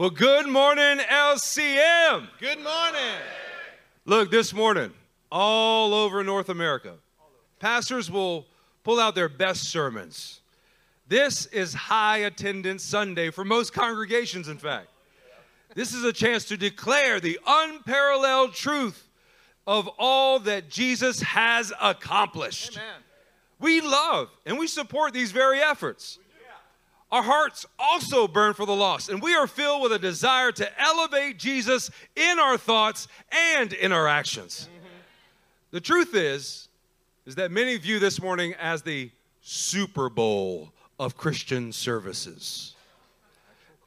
Well, good morning, LCM. Good morning. Look, this morning, all over North America, pastors will pull out their best sermons. This is high attendance Sunday for most congregations, in fact. This is a chance to declare the unparalleled truth of all that Jesus has accomplished. Amen. We love and we support these very efforts. Our hearts also burn for the lost, and we are filled with a desire to elevate Jesus in our thoughts and in our actions. The truth is, is that many view this morning as the Super Bowl of Christian services.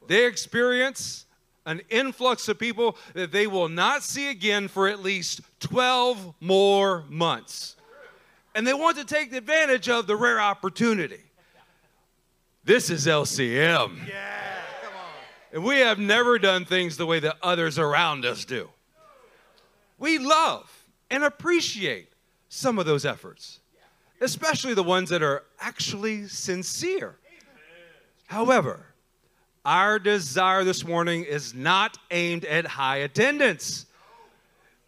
They experience an influx of people that they will not see again for at least 12 more months. And they want to take advantage of the rare opportunity. This is LCM. Yeah, come on. And we have never done things the way that others around us do. We love and appreciate some of those efforts, especially the ones that are actually sincere. However, our desire this morning is not aimed at high attendance.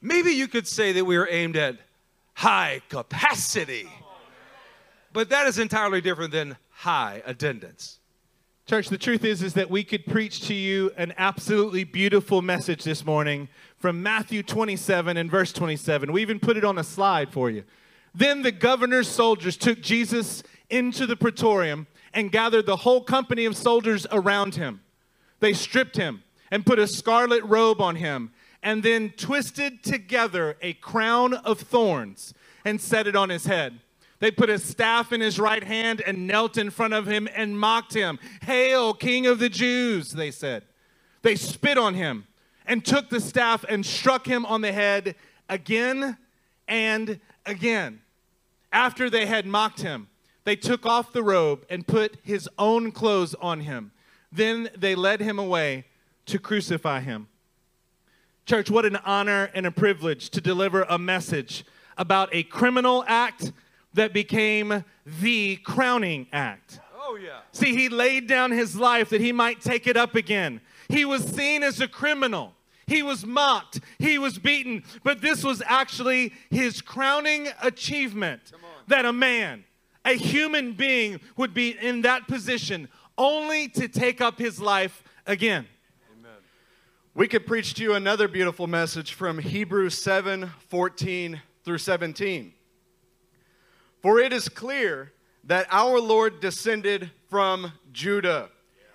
Maybe you could say that we are aimed at high capacity, but that is entirely different than high attendance. Church, the truth is is that we could preach to you an absolutely beautiful message this morning from Matthew 27 and verse 27. We even put it on a slide for you. Then the governor's soldiers took Jesus into the praetorium and gathered the whole company of soldiers around him. They stripped him and put a scarlet robe on him and then twisted together a crown of thorns and set it on his head. They put a staff in his right hand and knelt in front of him and mocked him. Hail, King of the Jews, they said. They spit on him and took the staff and struck him on the head again and again. After they had mocked him, they took off the robe and put his own clothes on him. Then they led him away to crucify him. Church, what an honor and a privilege to deliver a message about a criminal act that became the crowning act. Oh, yeah. See, he laid down his life that he might take it up again. He was seen as a criminal. He was mocked. He was beaten. But this was actually his crowning achievement that a man, a human being, would be in that position only to take up his life again. We could preach to you another beautiful message from Hebrews 7 14 through 17. For it is clear that our Lord descended from Judah.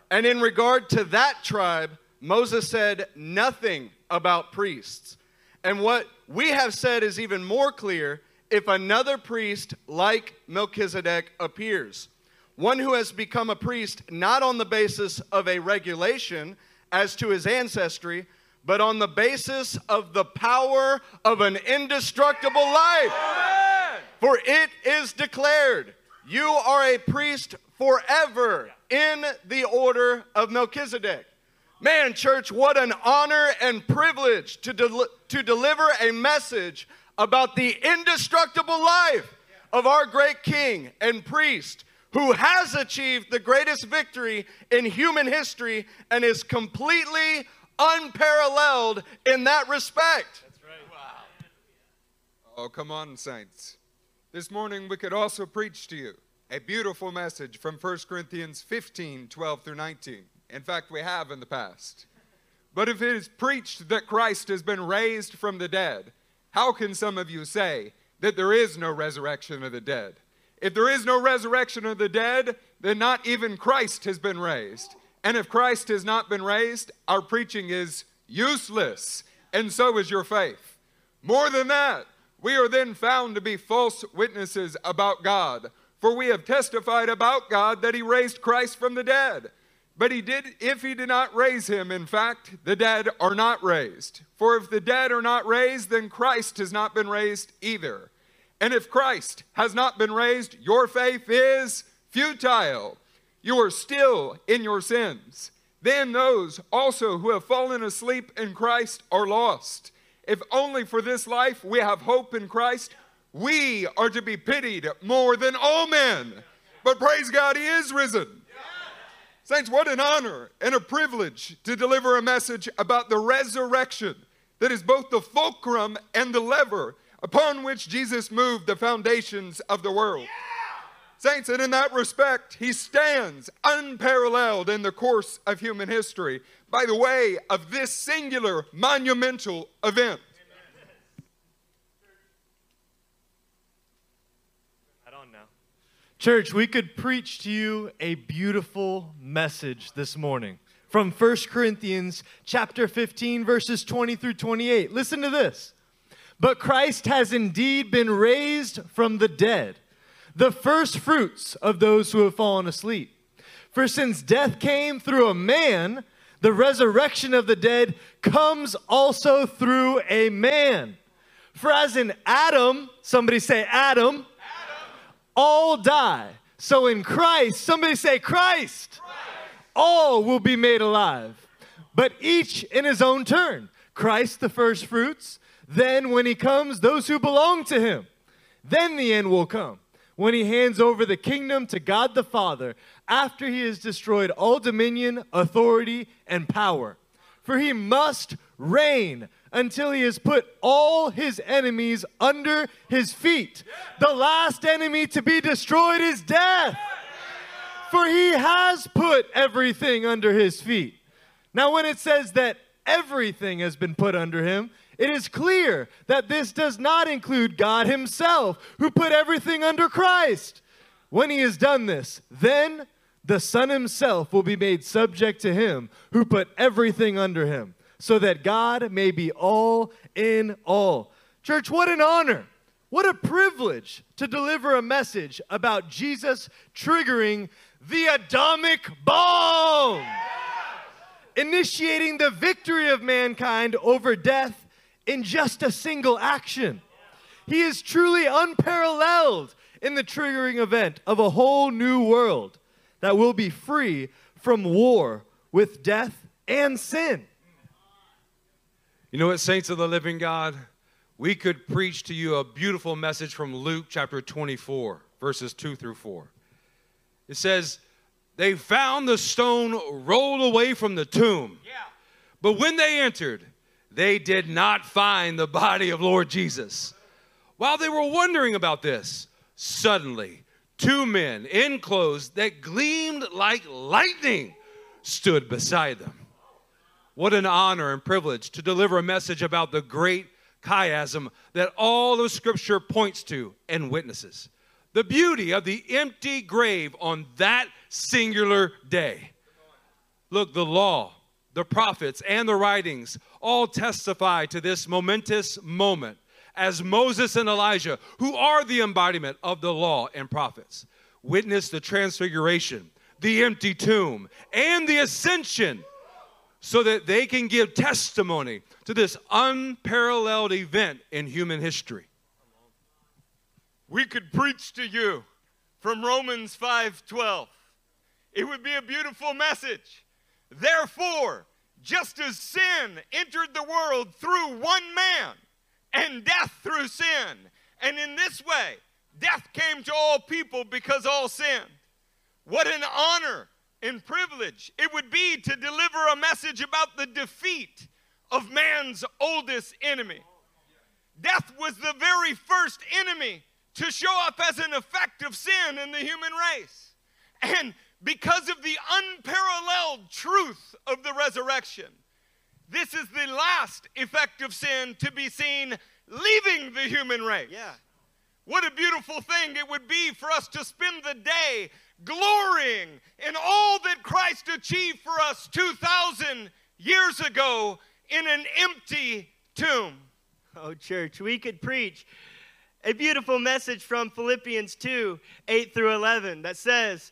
And in regard to that tribe, Moses said nothing about priests. And what we have said is even more clear if another priest like Melchizedek appears, one who has become a priest not on the basis of a regulation as to his ancestry, but on the basis of the power of an indestructible life. For it is declared, you are a priest forever in the order of Melchizedek. Man, church, what an honor and privilege to, del- to deliver a message about the indestructible life of our great king and priest who has achieved the greatest victory in human history and is completely unparalleled in that respect. Oh, come on, saints. This morning we could also preach to you a beautiful message from 1 Corinthians 15 12 through 19. In fact, we have in the past. But if it is preached that Christ has been raised from the dead, how can some of you say that there is no resurrection of the dead? If there is no resurrection of the dead, then not even Christ has been raised. And if Christ has not been raised, our preaching is useless, and so is your faith. More than that, we are then found to be false witnesses about God, for we have testified about God that he raised Christ from the dead. But he did if he did not raise him, in fact, the dead are not raised. For if the dead are not raised, then Christ has not been raised either. And if Christ has not been raised, your faith is futile. You are still in your sins. Then those also who have fallen asleep in Christ are lost. If only for this life we have hope in Christ, we are to be pitied more than all men. But praise God, He is risen. Saints, what an honor and a privilege to deliver a message about the resurrection that is both the fulcrum and the lever upon which Jesus moved the foundations of the world. Saints, and in that respect, he stands unparalleled in the course of human history by the way of this singular monumental event. Church, we could preach to you a beautiful message this morning from 1 Corinthians chapter 15 verses 20 through 28. Listen to this. But Christ has indeed been raised from the dead, the first fruits of those who have fallen asleep. For since death came through a man, the resurrection of the dead comes also through a man. For as in Adam, somebody say Adam, all die. So in Christ, somebody say Christ, Christ. all will be made alive, but each in his own turn. Christ the first fruits, then when he comes, those who belong to him. Then the end will come when he hands over the kingdom to God the Father after he has destroyed all dominion, authority, and power. For he must reign until he has put all his enemies under his feet. The last enemy to be destroyed is death. For he has put everything under his feet. Now, when it says that everything has been put under him, it is clear that this does not include God himself, who put everything under Christ. When he has done this, then the Son himself will be made subject to him who put everything under him so that God may be all in all. Church, what an honor. What a privilege to deliver a message about Jesus triggering the atomic bomb, initiating the victory of mankind over death in just a single action. He is truly unparalleled in the triggering event of a whole new world that will be free from war with death and sin. You know what, saints of the living God? We could preach to you a beautiful message from Luke chapter 24, verses 2 through 4. It says, They found the stone rolled away from the tomb. Yeah. But when they entered, they did not find the body of Lord Jesus. While they were wondering about this, suddenly two men in clothes that gleamed like lightning stood beside them. What an honor and privilege to deliver a message about the great chiasm that all of Scripture points to and witnesses. The beauty of the empty grave on that singular day. Look, the law, the prophets, and the writings all testify to this momentous moment as Moses and Elijah, who are the embodiment of the law and prophets, witness the transfiguration, the empty tomb, and the ascension so that they can give testimony to this unparalleled event in human history. We could preach to you from Romans 5:12. It would be a beautiful message. Therefore, just as sin entered the world through one man, and death through sin, and in this way death came to all people because all sinned. What an honor and privilege it would be to deliver a message about the defeat of man's oldest enemy. Death was the very first enemy to show up as an effect of sin in the human race. And because of the unparalleled truth of the resurrection, this is the last effect of sin to be seen leaving the human race. Yeah. What a beautiful thing it would be for us to spend the day glorying in all that Christ achieved for us 2,000 years ago in an empty tomb. Oh, church, we could preach a beautiful message from Philippians 2 8 through 11 that says,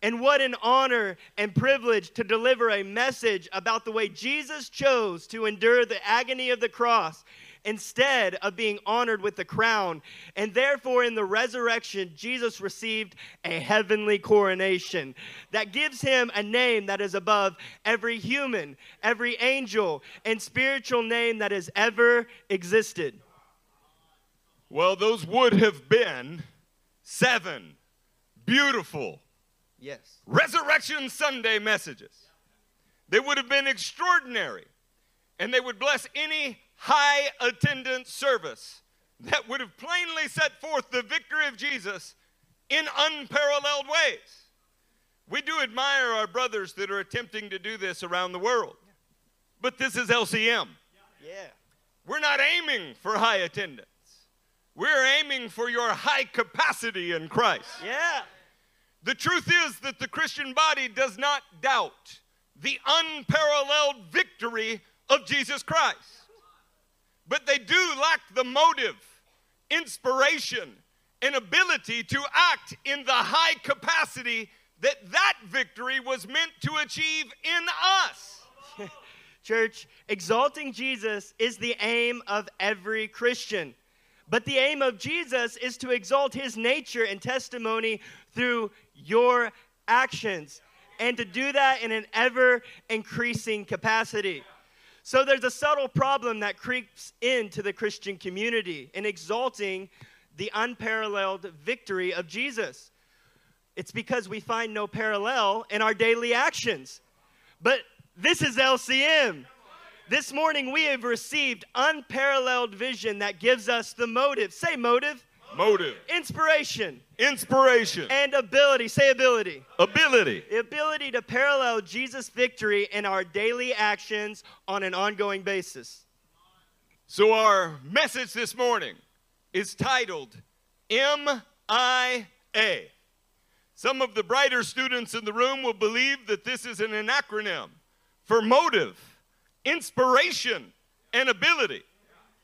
And what an honor and privilege to deliver a message about the way Jesus chose to endure the agony of the cross instead of being honored with the crown. And therefore, in the resurrection, Jesus received a heavenly coronation that gives him a name that is above every human, every angel, and spiritual name that has ever existed. Well, those would have been seven beautiful Yes. Resurrection Sunday messages. They would have been extraordinary, and they would bless any high attendance service that would have plainly set forth the victory of Jesus in unparalleled ways. We do admire our brothers that are attempting to do this around the world, but this is LCM. Yeah. We're not aiming for high attendance. We're aiming for your high capacity in Christ. Yeah. The truth is that the Christian body does not doubt the unparalleled victory of Jesus Christ. But they do lack the motive, inspiration, and ability to act in the high capacity that that victory was meant to achieve in us. Church, exalting Jesus is the aim of every Christian. But the aim of Jesus is to exalt his nature and testimony through your actions, and to do that in an ever increasing capacity. So there's a subtle problem that creeps into the Christian community in exalting the unparalleled victory of Jesus. It's because we find no parallel in our daily actions. But this is LCM. This morning we have received unparalleled vision that gives us the motive. Say motive, Motive, inspiration, inspiration, and ability. Say ability. ability. The ability to parallel Jesus' victory in our daily actions on an ongoing basis. So, our message this morning is titled MIA. Some of the brighter students in the room will believe that this is an acronym for motive, inspiration, and ability,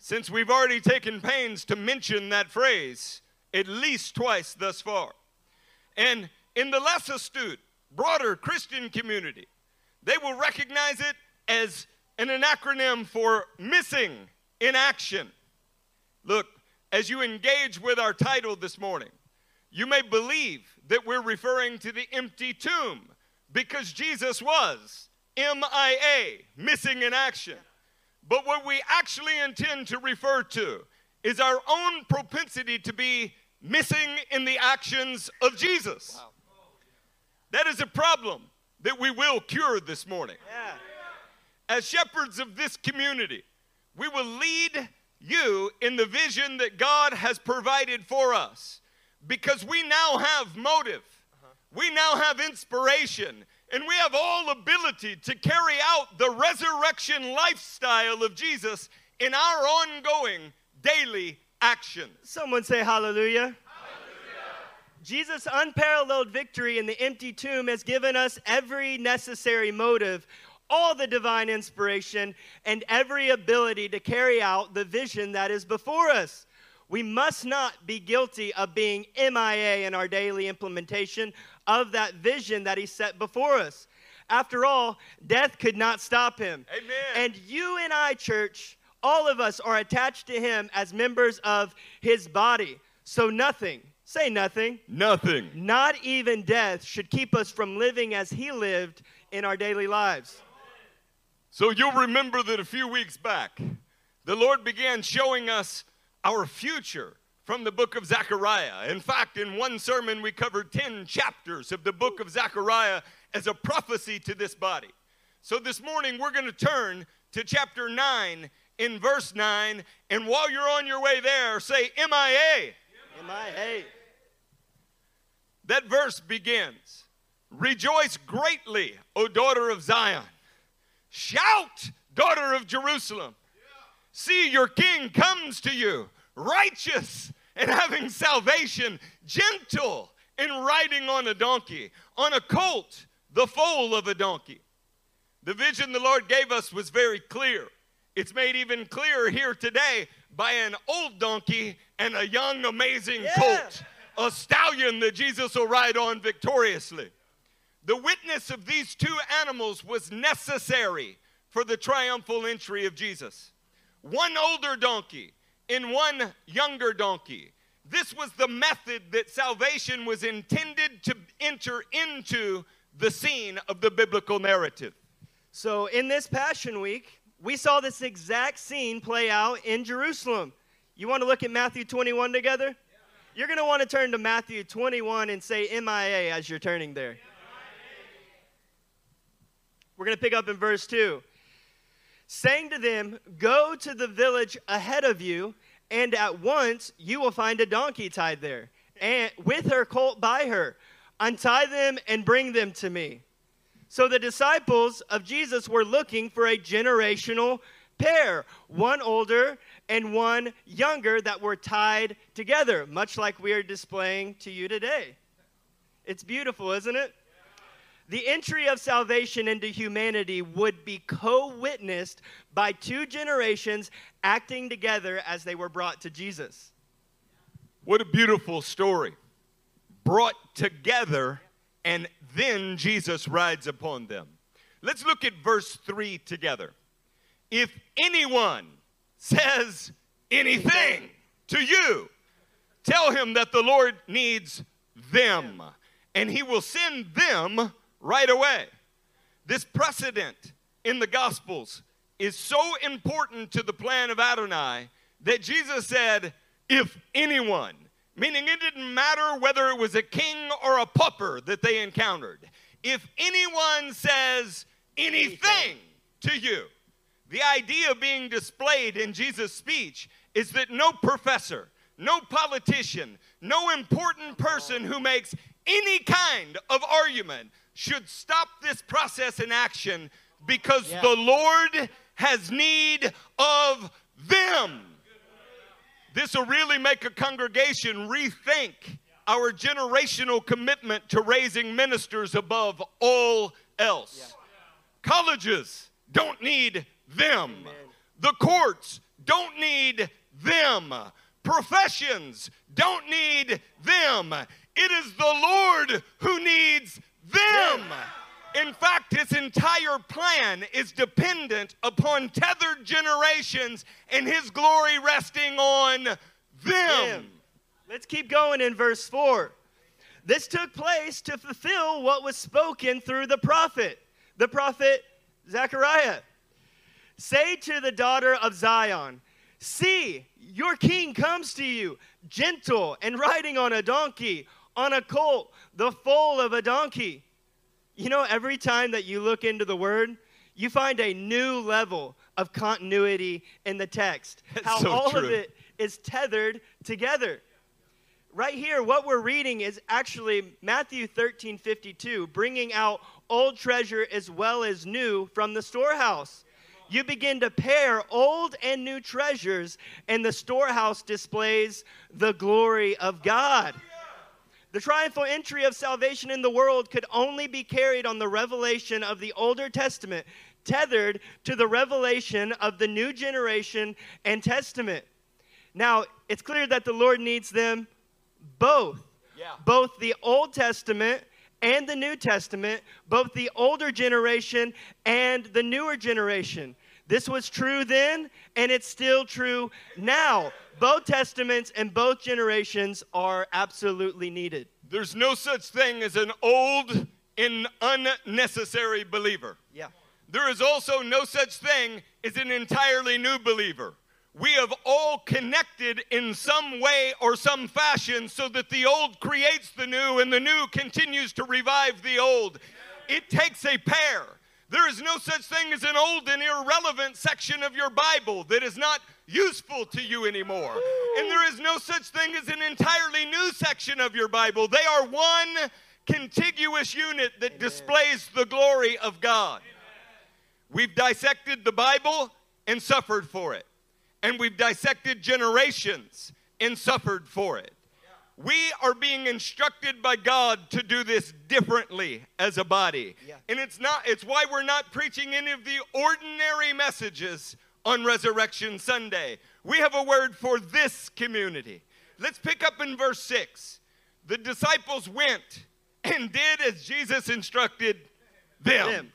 since we've already taken pains to mention that phrase at least twice thus far. And in the less astute, broader Christian community, they will recognize it as an acronym for missing in action. Look, as you engage with our title this morning, you may believe that we're referring to the empty tomb because Jesus was MIA, missing in action. But what we actually intend to refer to is our own propensity to be missing in the actions of Jesus. That is a problem that we will cure this morning. Yeah. As shepherds of this community, we will lead you in the vision that God has provided for us because we now have motive, uh-huh. we now have inspiration, and we have all ability to carry out the resurrection lifestyle of Jesus in our ongoing daily action. Someone say hallelujah. Jesus' unparalleled victory in the empty tomb has given us every necessary motive, all the divine inspiration, and every ability to carry out the vision that is before us. We must not be guilty of being MIA in our daily implementation of that vision that He set before us. After all, death could not stop Him. Amen. And you and I, church, all of us are attached to Him as members of His body. So nothing, say nothing, Nothing. not even death should keep us from living as He lived in our daily lives. So you'll remember that a few weeks back, the Lord began showing us our future from the book of Zechariah. In fact, in one sermon, we covered 10 chapters of the book of Zechariah as a prophecy to this body. So this morning, we're going to turn to chapter 9 in verse 9. And while you're on your way there, say MIA. M-I-A. That verse begins Rejoice greatly, O daughter of Zion. Shout, daughter of Jerusalem. See, your king comes to you, righteous and having salvation, gentle and riding on a donkey, on a colt, the foal of a donkey. The vision the Lord gave us was very clear. It's made even clearer here today by an old donkey and a young, amazing Yeah. colt, a stallion that Jesus will ride on victoriously. The witness of these two animals was necessary for the triumphal entry of Jesus. One older donkey and one younger donkey. This was the method that salvation was intended to enter into the scene of the biblical narrative. So, in this Passion Week, we saw this exact scene play out in Jerusalem. You want to look at Matthew 21 together? You're going to want to turn to Matthew 21 and say MIA as you're turning there. We're going to pick up in verse 2. Saying to them, Go to the village ahead of you, and at once you will find a donkey tied there, and with her colt by her. Untie them and bring them to me. So the disciples of Jesus were looking for a generational pair, one older and one younger, that were tied together, much like we are displaying to you today. It's beautiful, isn't it? The entry of salvation into humanity would be co witnessed by two generations acting together as they were brought to Jesus. What a beautiful story. Brought together, and then Jesus rides upon them. Let's look at verse 3 together. If anyone says anything to you, tell him that the Lord needs them, and he will send them right away. This precedent in the Gospels is so important to the plan of Adonai that Jesus said, if anyone, meaning it didn't matter whether it was a king or a pauper that they encountered, if anyone says anything to you, the idea being displayed in Jesus' speech is that no professor, no politician, no important person who makes any kind of argument should stop this process in action because Yeah. the Lord has need of them. This will really make a congregation rethink our generational commitment to raising ministers above all else. Colleges don't need them. The courts don't need them. Professions don't need them. It is the Lord who needs them. In fact, his entire plan is dependent upon tethered generations and his glory resting on them. Them. Let's keep going in verse 4. This took place to fulfill what was spoken through the prophet, the prophet Zechariah. Say to the daughter of Zion, See, your king comes to you, gentle and riding on a donkey, on a colt, the foal of a donkey. You know, every time that you look into the word, you find a new level of continuity in the text. That's How so all of it is tethered together. Right here, what we're reading is actually Matthew 13 52, bringing out old treasure as well as new from the storehouse. You begin to pair old and new treasures, and the storehouse displays the glory of God. The triumphal entry of salvation in the world could only be carried on the revelation of the Older Testament, tethered to the revelation of the new generation and Testament. Now, it's clear that the Lord needs them both. Yeah. Both the Old Testament and the New Testament, both the older generation and the newer generation. This was true then, and it's still true now. Both testaments and both generations are absolutely needed. There's no such thing as an old and unnecessary believer. Yeah. There is also no such thing as an entirely new believer. We have all connected in some way or some fashion so that the old creates the new and the new continues to revive the old. It takes a pair. There is no such thing as an old and irrelevant section of your Bible that is not useful to you anymore. And there is no such thing as an entirely new section of your Bible. They are one contiguous unit that displays the glory of God. We've dissected the Bible and suffered for it. And we've dissected generations and suffered for it. We are being instructed by God to do this differently as a body. Yeah. And it's not it's why we're not preaching any of the ordinary messages on Resurrection Sunday. We have a word for this community. Let's pick up in verse 6. The disciples went and did as Jesus instructed them. Them.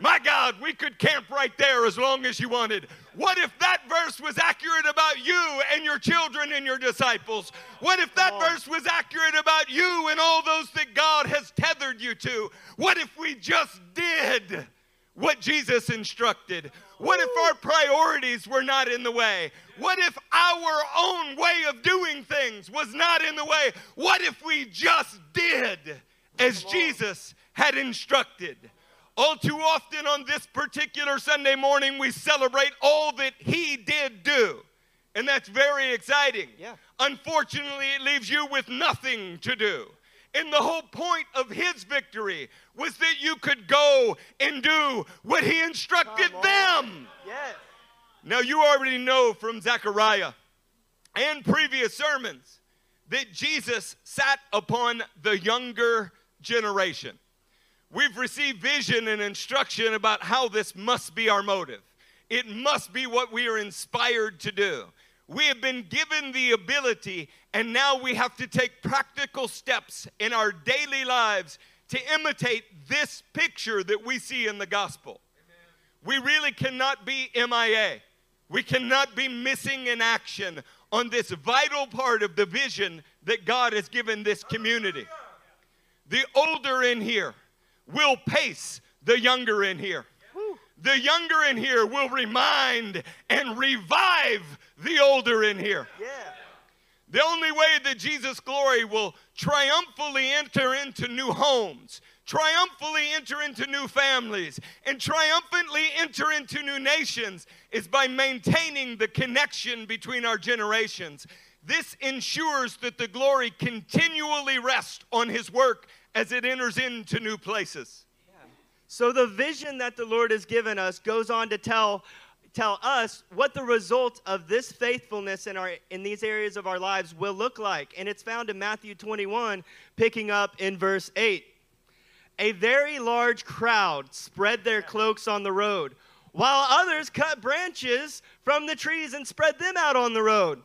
My God, we could camp right there as long as you wanted. What if that verse was accurate about you and your children and your disciples? What if that oh. verse was accurate about you and all those that God has tethered you to? What if we just did what Jesus instructed? What if our priorities were not in the way? What if our own way of doing things was not in the way? What if we just did as Jesus had instructed? All too often on this particular Sunday morning, we celebrate all that He did do. And that's very exciting. Yeah. Unfortunately, it leaves you with nothing to do. And the whole point of His victory was that you could go and do what He instructed them. Yes. Now, you already know from Zechariah and previous sermons that Jesus sat upon the younger generation. We've received vision and instruction about how this must be our motive. It must be what we are inspired to do. We have been given the ability, and now we have to take practical steps in our daily lives to imitate this picture that we see in the gospel. We really cannot be MIA. We cannot be missing in action on this vital part of the vision that God has given this community. The older in here will pace the younger in here. The younger in here will remind and revive the older in here. Yeah. The only way that Jesus' glory will triumphantly enter into new homes, triumphantly enter into new families, and triumphantly enter into new nations is by maintaining the connection between our generations. This ensures that the glory continually rests on His work as it enters into new places. So the vision that the Lord has given us goes on to tell tell us what the result of this faithfulness in our in these areas of our lives will look like. And it's found in Matthew 21 picking up in verse 8. A very large crowd spread their cloaks on the road, while others cut branches from the trees and spread them out on the road.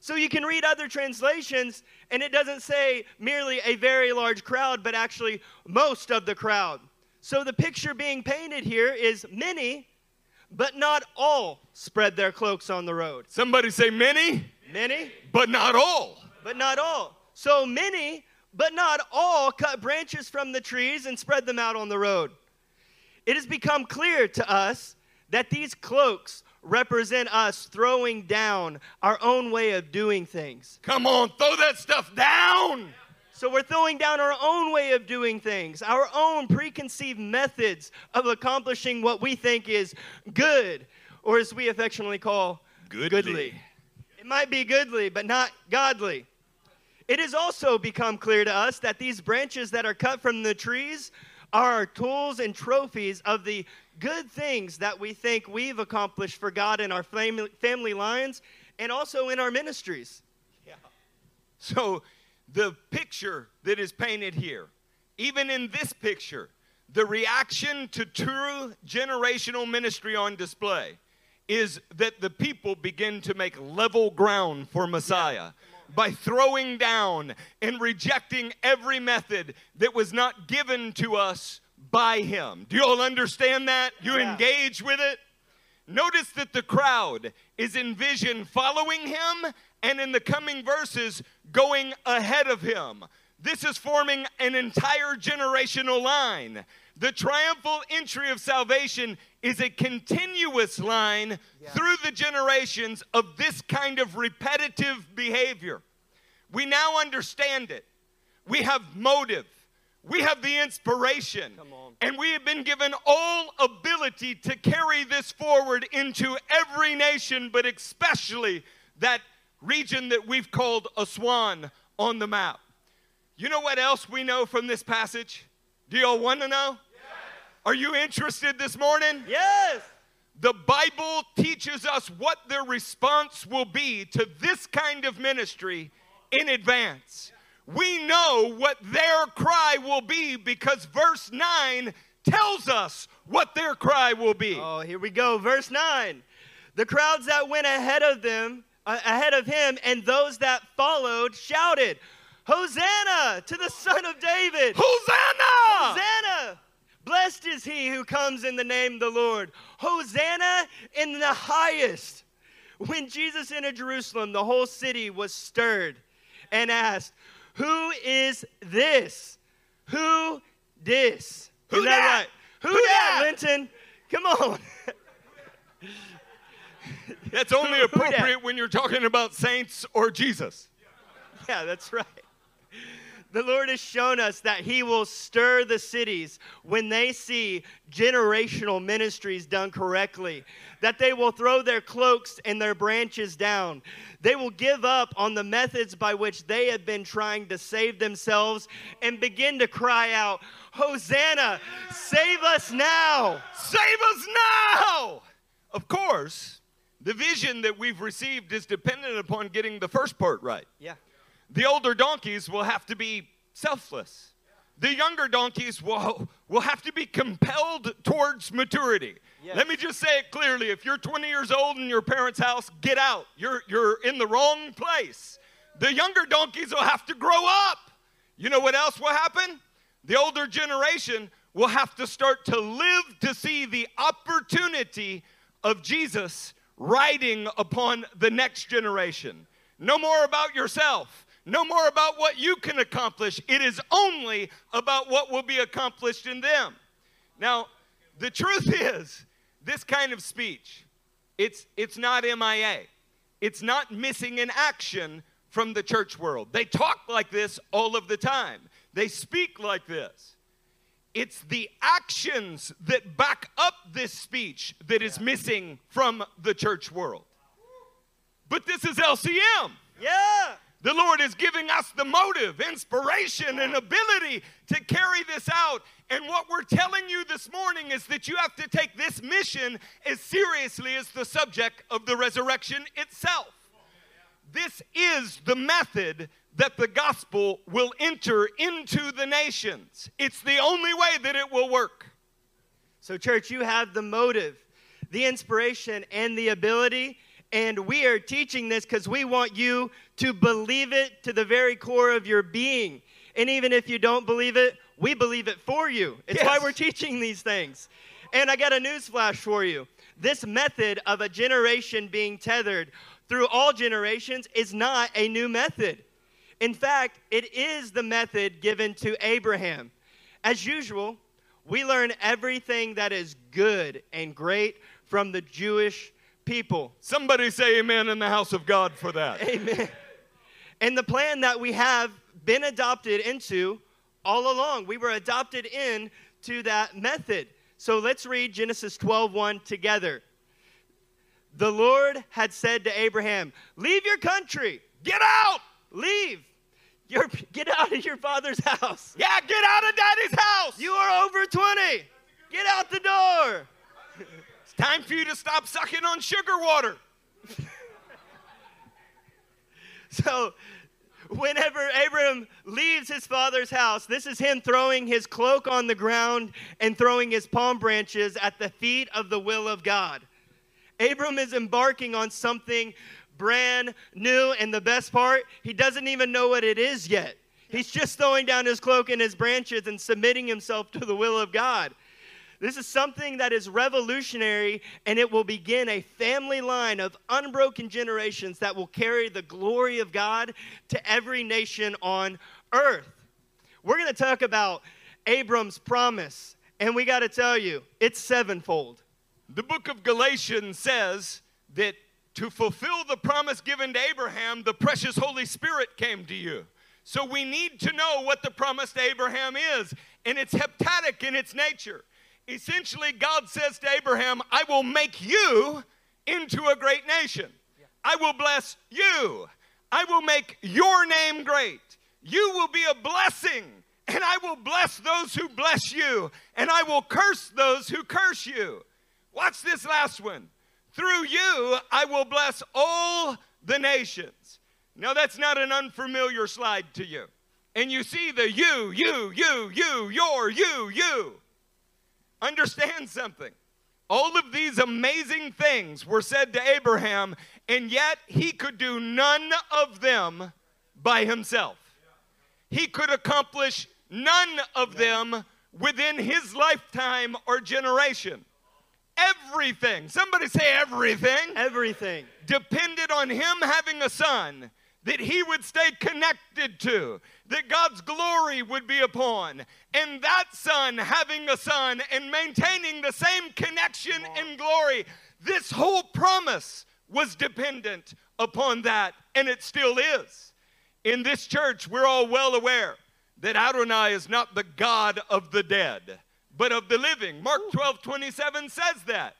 So you can read other translations, and it doesn't say merely a very large crowd, but actually most of the crowd. So the picture being painted here is many, but not all spread their cloaks on the road. Somebody say many, Many, but not all. but not all. So many, but not all cut branches from the trees and spread them out on the road. It has become clear to us that these cloaks represent us throwing down our own way of doing things. Come on, throw that stuff down. So we're throwing down our own way of doing things, our own preconceived methods of accomplishing what we think is good, or as we affectionately call Goodly. It might be goodly, but not godly. It has also become clear to us that these branches that are cut from the trees are our tools and trophies of the good things that we think we've accomplished for God in our family, family lines and also in our ministries. Yeah. So, the picture that is painted here, even in this picture, the reaction to true generational ministry on display is that the people begin to make level ground for Messiah by throwing down and rejecting every method that was not given to us by him. Do you all understand that? You Yeah. engage with it? Notice that the crowd is envisioned following him and in the coming verses going ahead of him. This is forming an entire generational line. The triumphal entry of salvation is a continuous line through the generations of this kind of repetitive behavior. We now understand it. We have motive. We have the inspiration. And we have been given all ability to carry this forward into every nation, but especially that region that we've called Aswan on the map. You know what else we know from this passage? Do y'all want to know? Are you interested this morning? Yes! The Bible teaches us what their response will be to this kind of ministry in advance. We know what their cry will be because verse 9 tells us what their cry will be. Oh, here we go. Verse 9. The crowds that went ahead of them, uh, ahead of him, and those that followed shouted, Hosanna to the Son of David. Hosanna! Hosanna! Blessed is he who comes in the name of the Lord. Hosanna in the highest. When Jesus entered Jerusalem, the whole city was stirred and asked, Who is this? Who this? Who Isn't dat? that right? Who, Who that, dat? Linton? Come on. That's only appropriate when you're talking about saints or Jesus. Yeah, that's right. The Lord has shown us that He will stir the cities when they see generational ministries done correctly, that they will throw their cloaks and their branches down. They will give up on the methods by which they have been trying to save themselves and begin to cry out, Hosanna, save us now. Save us now! Of course, the vision that we've received is dependent upon getting the first part right. Yeah. The older donkeys will have to be selfless. The younger donkeys will, will have to be compelled towards maturity. Yes. Let me just say it clearly. If you're 20 years old in your parents' house, get out. You're, you're in the wrong place. The younger donkeys will have to grow up. You know what else will happen? The older generation will have to start to live to see the opportunity of Jesus riding upon the next generation. No more about yourself. No more about what you can accomplish. It is only about what will be accomplished in them. Now, the truth is, this kind of speech, it's, it's not MIA. It's not missing in action from the church world. They talk like this all of the time, they speak like this. It's the actions that back up this speech that is missing from the church world. But this is LCM. Yeah. The Lord is giving us the motive, inspiration, and ability to carry this out. And what we're telling you this morning is that you have to take this mission as seriously as the subject of the resurrection itself. This is the method that the gospel will enter into the nations. It's the only way that it will work. So, church, you have the motive, the inspiration, and the ability. And we are teaching this because we want you to believe it to the very core of your being. And even if you don't believe it, we believe it for you. It's why we're teaching these things. And I got a news flash for you. This method of a generation being tethered through all generations is not a new method. In fact, it is the method given to Abraham. As usual, we learn everything that is good and great from the Jewish people. Somebody say amen in the house of God for that. Amen. And the plan that we have been adopted into all along, we were adopted in to that method. So let's read Genesis 12:1 together. The Lord had said to Abraham, "Leave your country. Get out! Leave. Your, get out of your father's house. Yeah, get out of daddy's house! You are over 20. Get out the door." It's time for you to stop sucking on sugar water. So, whenever Abram leaves his father's house, this is him throwing his cloak on the ground and throwing his palm branches at the feet of the will of God. Abram is embarking on something brand new, and the best part, he doesn't even know what it is yet. He's just throwing down his cloak and his branches and submitting himself to the will of God. This is something that is revolutionary, and it will begin a family line of unbroken generations that will carry the glory of God to every nation on earth. We're going to talk about Abram's promise, and we got to tell you, it's sevenfold. The book of Galatians says that to fulfill the promise given to Abraham, the precious Holy Spirit came to you. So we need to know what the promise to Abraham is, and it's heptadic in its nature. Essentially, God says to Abraham, I will make you into a great nation. I will bless you. I will make your name great. You will be a blessing, and I will bless those who bless you, and I will curse those who curse you. Watch this last one. Through you, I will bless all the nations. Now, that's not an unfamiliar slide to you. And you see the you, you, you, you, your, you, you. Understand something. All of these amazing things were said to Abraham, and yet he could do none of them by himself. he could accomplish none of them within his lifetime or generation. Everything, somebody say everything, Everything. depended on him having a son that he would stay connected to, that God's glory would be upon, and that son having a son and maintaining the same connection and glory. This whole promise was dependent upon that, and it still is. In this church, we're all well aware that Adonai is not the God of the dead, but of the living. Mark 12 27 says that.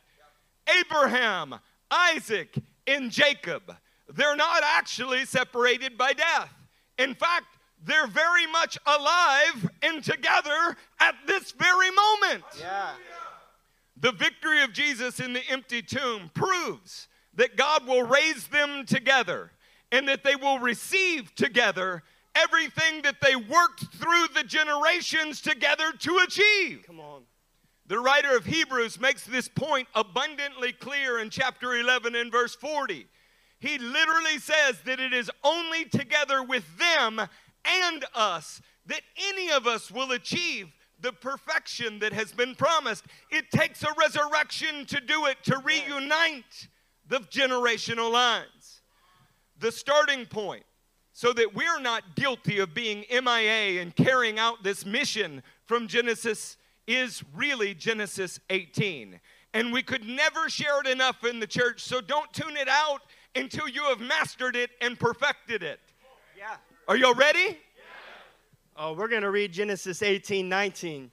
Abraham, Isaac, and Jacob, they're not actually separated by death. In fact, they're very much alive and together at this very moment. Yeah. The victory of Jesus in the empty tomb proves that God will raise them together and that they will receive together everything that they worked through the generations together to achieve. Come on. The writer of Hebrews makes this point abundantly clear in chapter 11 and verse 40. He literally says that it is only together with them and us that any of us will achieve the perfection that has been promised. It takes a resurrection to do it, to reunite the generational lines. The starting point so that we're not guilty of being MIA and carrying out this mission from Genesis is really Genesis 18. And we could never share it enough in the church, so don't tune it out until you have mastered it and perfected it. Yeah. Are y'all ready? Oh, we're going to read Genesis 18 19.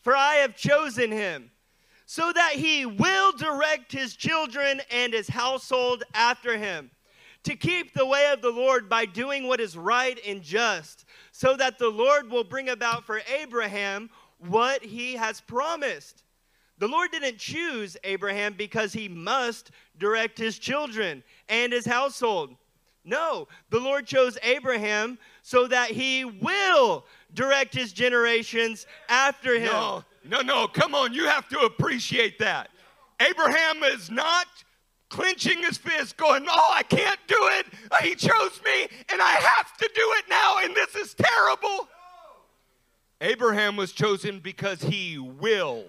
For I have chosen him so that he will direct his children and his household after him, to keep the way of the Lord by doing what is right and just, so that the Lord will bring about for Abraham what he has promised. The Lord didn't choose Abraham because he must direct his children and his household. No, the Lord chose Abraham so that he will direct his generations after him. No, no, no, come on, you have to appreciate that. Abraham is not clenching his fist, going, Oh, I can't do it. He chose me, and I have to do it now, and this is terrible. Abraham was chosen because he will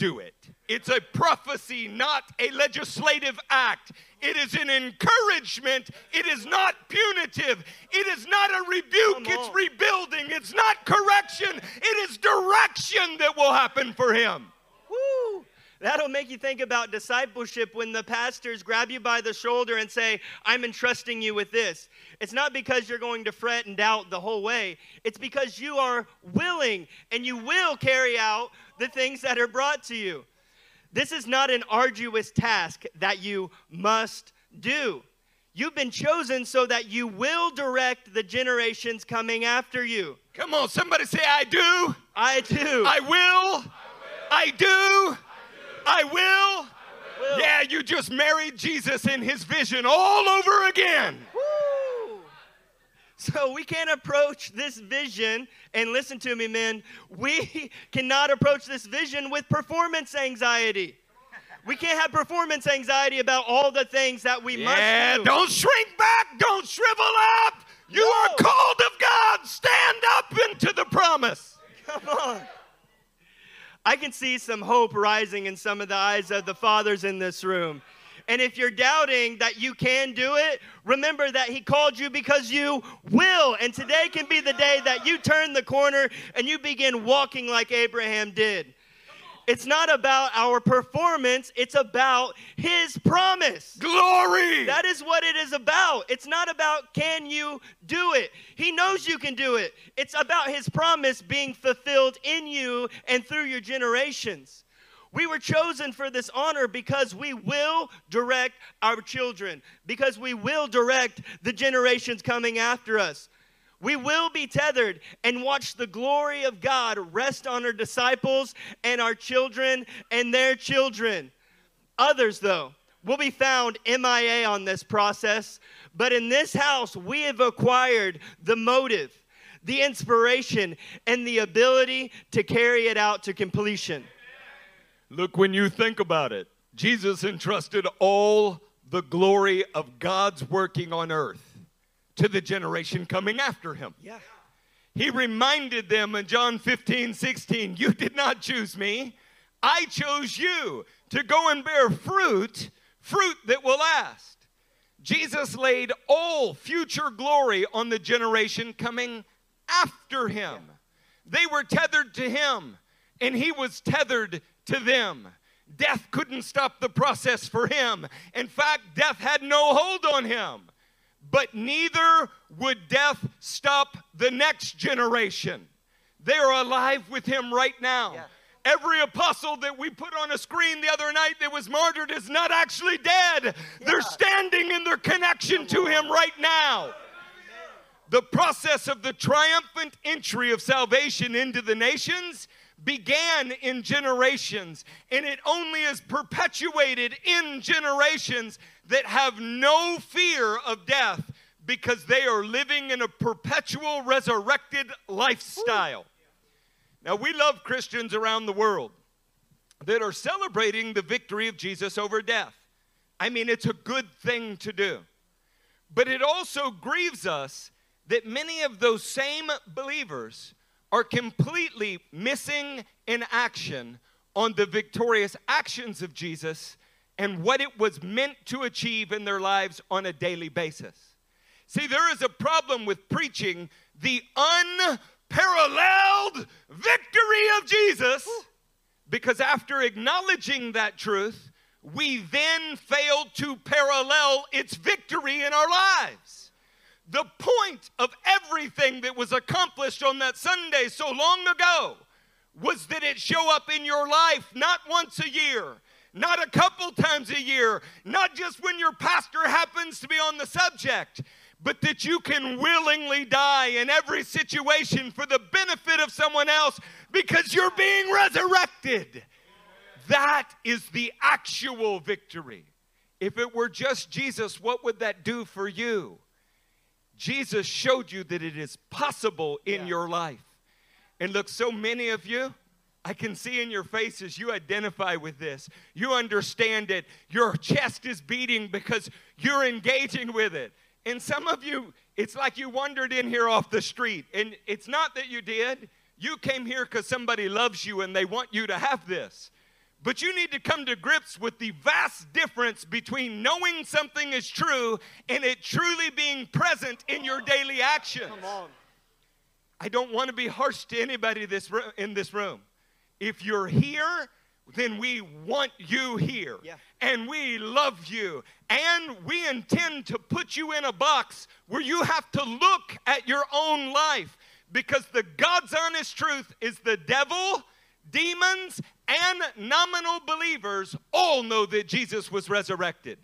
do it. It's a prophecy, not a legislative act. It is an encouragement. It is not punitive. It is not a rebuke. It's rebuilding. It's not correction. It is direction that will happen for him. Woo! That'll make you think about discipleship when the pastors grab you by the shoulder and say, I'm entrusting you with this. It's not because you're going to fret and doubt the whole way, it's because you are willing and you will carry out the things that are brought to you. This is not an arduous task that you must do. You've been chosen so that you will direct the generations coming after you. Come on, somebody say, I do. I do. I will. I do. I will. will. Yeah, you just married Jesus in his vision all over again. Woo! So we can't approach this vision, and listen to me, men. We cannot approach this vision with performance anxiety. We can't have performance anxiety about all the things that we Yeah, must do. don't shrink back. Don't shrivel up. You No. are called of God. Stand up into the promise. Come on. I can see some hope rising in some of the eyes of the fathers in this room. And if you're doubting that you can do it, remember that He called you because you will. And today can be the day that you turn the corner and you begin walking like Abraham did. It's not about our performance, it's about His promise. Glory. That is what it is about. It's not about can you do it. He knows you can do it. It's about his promise being fulfilled in you and through your generations. We were chosen for this honor because we will direct our children, because we will direct the generations coming after us. We will be tethered and watch the glory of God rest on our disciples and our children and their children. Others, though, will be found MIA on this process, but in this house, we have acquired the motive, the inspiration, and the ability to carry it out to completion. Look, when you think about it, Jesus entrusted all the glory of God's working on earth to the generation coming after him. Yeah. He reminded them in John 15, 16, You did not choose me. I chose you to go and bear fruit, fruit that will last. Jesus laid all future glory on the generation coming after him. They were tethered to him, and he was tethered to them. Death couldn't stop the process for him. In fact, death had no hold on him. But neither would death stop the next generation. They are alive with him right now. Yeah. Every apostle that we put on a screen the other night that was martyred is not actually dead. They're standing in their connection to him right now. The process of the triumphant entry of salvation into the nations began in generations, and it only is perpetuated in generations that have no fear of death because they are living in a perpetual resurrected lifestyle. Now, we love Christians around the world that are celebrating the victory of Jesus over death. I mean, it's a good thing to do. But it also grieves us that many of those same believers are completely missing in action on the victorious actions of Jesus and what it was meant to achieve in their lives on a daily basis. See, there is a problem with preaching the unparalleled victory of Jesus because after acknowledging that truth, we then fail to parallel its victory in our lives. The point of everything that was accomplished on that Sunday so long ago was that it show up in your life not once a year, not a couple times a year, not just when your pastor happens to be on the subject, but that you can willingly die in every situation for the benefit of someone else because you're being resurrected. That is the actual victory. If it were just Jesus, what would that do for you? Jesus showed you that it is possible in your life. And look, so many of you, I can see in your faces you identify with this. You understand it. Your chest is beating because you're engaging with it. And some of you, it's like you wandered in here off the street. And it's not that you did. You came here because somebody loves you and they want you to have this. But you need to come to grips with the vast difference between knowing something is true and it truly being present in your daily actions. Come on. I don't want to be harsh to anybody this in this room. If you're here, then we want you here. Yeah. And we love you. And we intend to put you in a box where you have to look at your own life because the God's honest truth is the devil, demons, and nominal believers all know that Jesus was resurrected.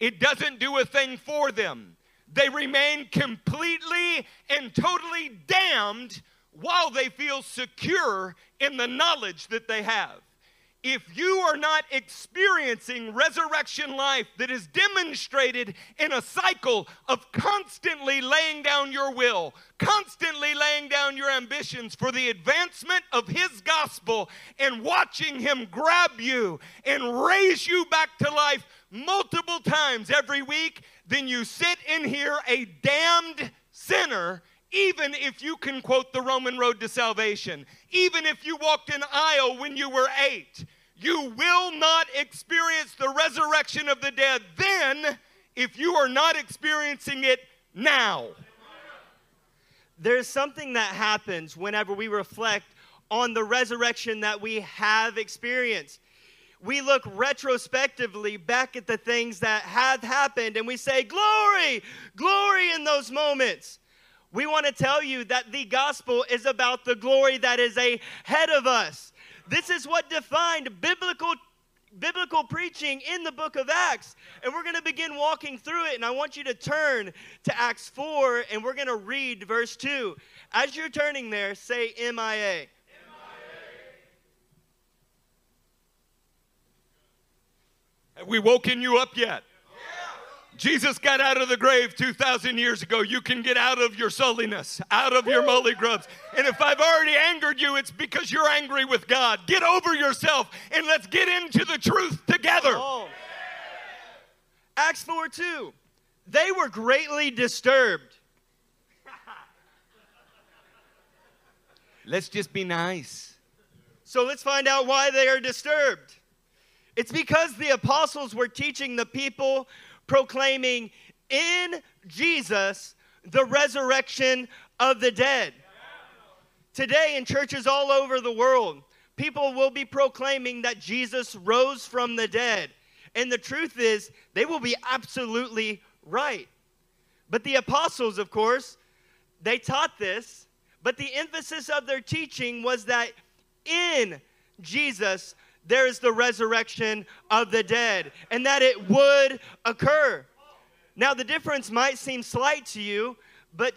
It doesn't do a thing for them. They remain completely and totally damned while they feel secure in the knowledge that they have. If you are not experiencing resurrection life that is demonstrated in a cycle of constantly laying down your will, constantly laying down your ambitions for the advancement of His gospel, and watching Him grab you and raise you back to life multiple times every week, then you sit in here a damned sinner even if you can quote the Roman road to salvation, even if you walked an aisle when you were eight, you will not experience the resurrection of the dead then if you are not experiencing it now. There's something that happens whenever we reflect on the resurrection that we have experienced. We look retrospectively back at the things that have happened and we say, Glory, glory in those moments. We want to tell you that the gospel is about the glory that is ahead of us. This is what defined biblical biblical preaching in the book of Acts. And we're going to begin walking through it. And I want you to turn to Acts 4 and we're going to read verse 2. As you're turning there, say MIA. Have we woken you up yet? Jesus got out of the grave 2,000 years ago. You can get out of your sulliness, out of your molly grubs. And if I've already angered you, it's because you're angry with God. Get over yourself and let's get into the truth together. Oh. Acts 4 2. They were greatly disturbed. let's just be nice. So let's find out why they are disturbed. It's because the apostles were teaching the people proclaiming in Jesus the resurrection of the dead. Today, in churches all over the world, people will be proclaiming that Jesus rose from the dead. And the truth is, they will be absolutely right. But the apostles, of course, they taught this, but the emphasis of their teaching was that in Jesus there is the resurrection of the dead and that it would occur. Now, the difference might seem slight to you, but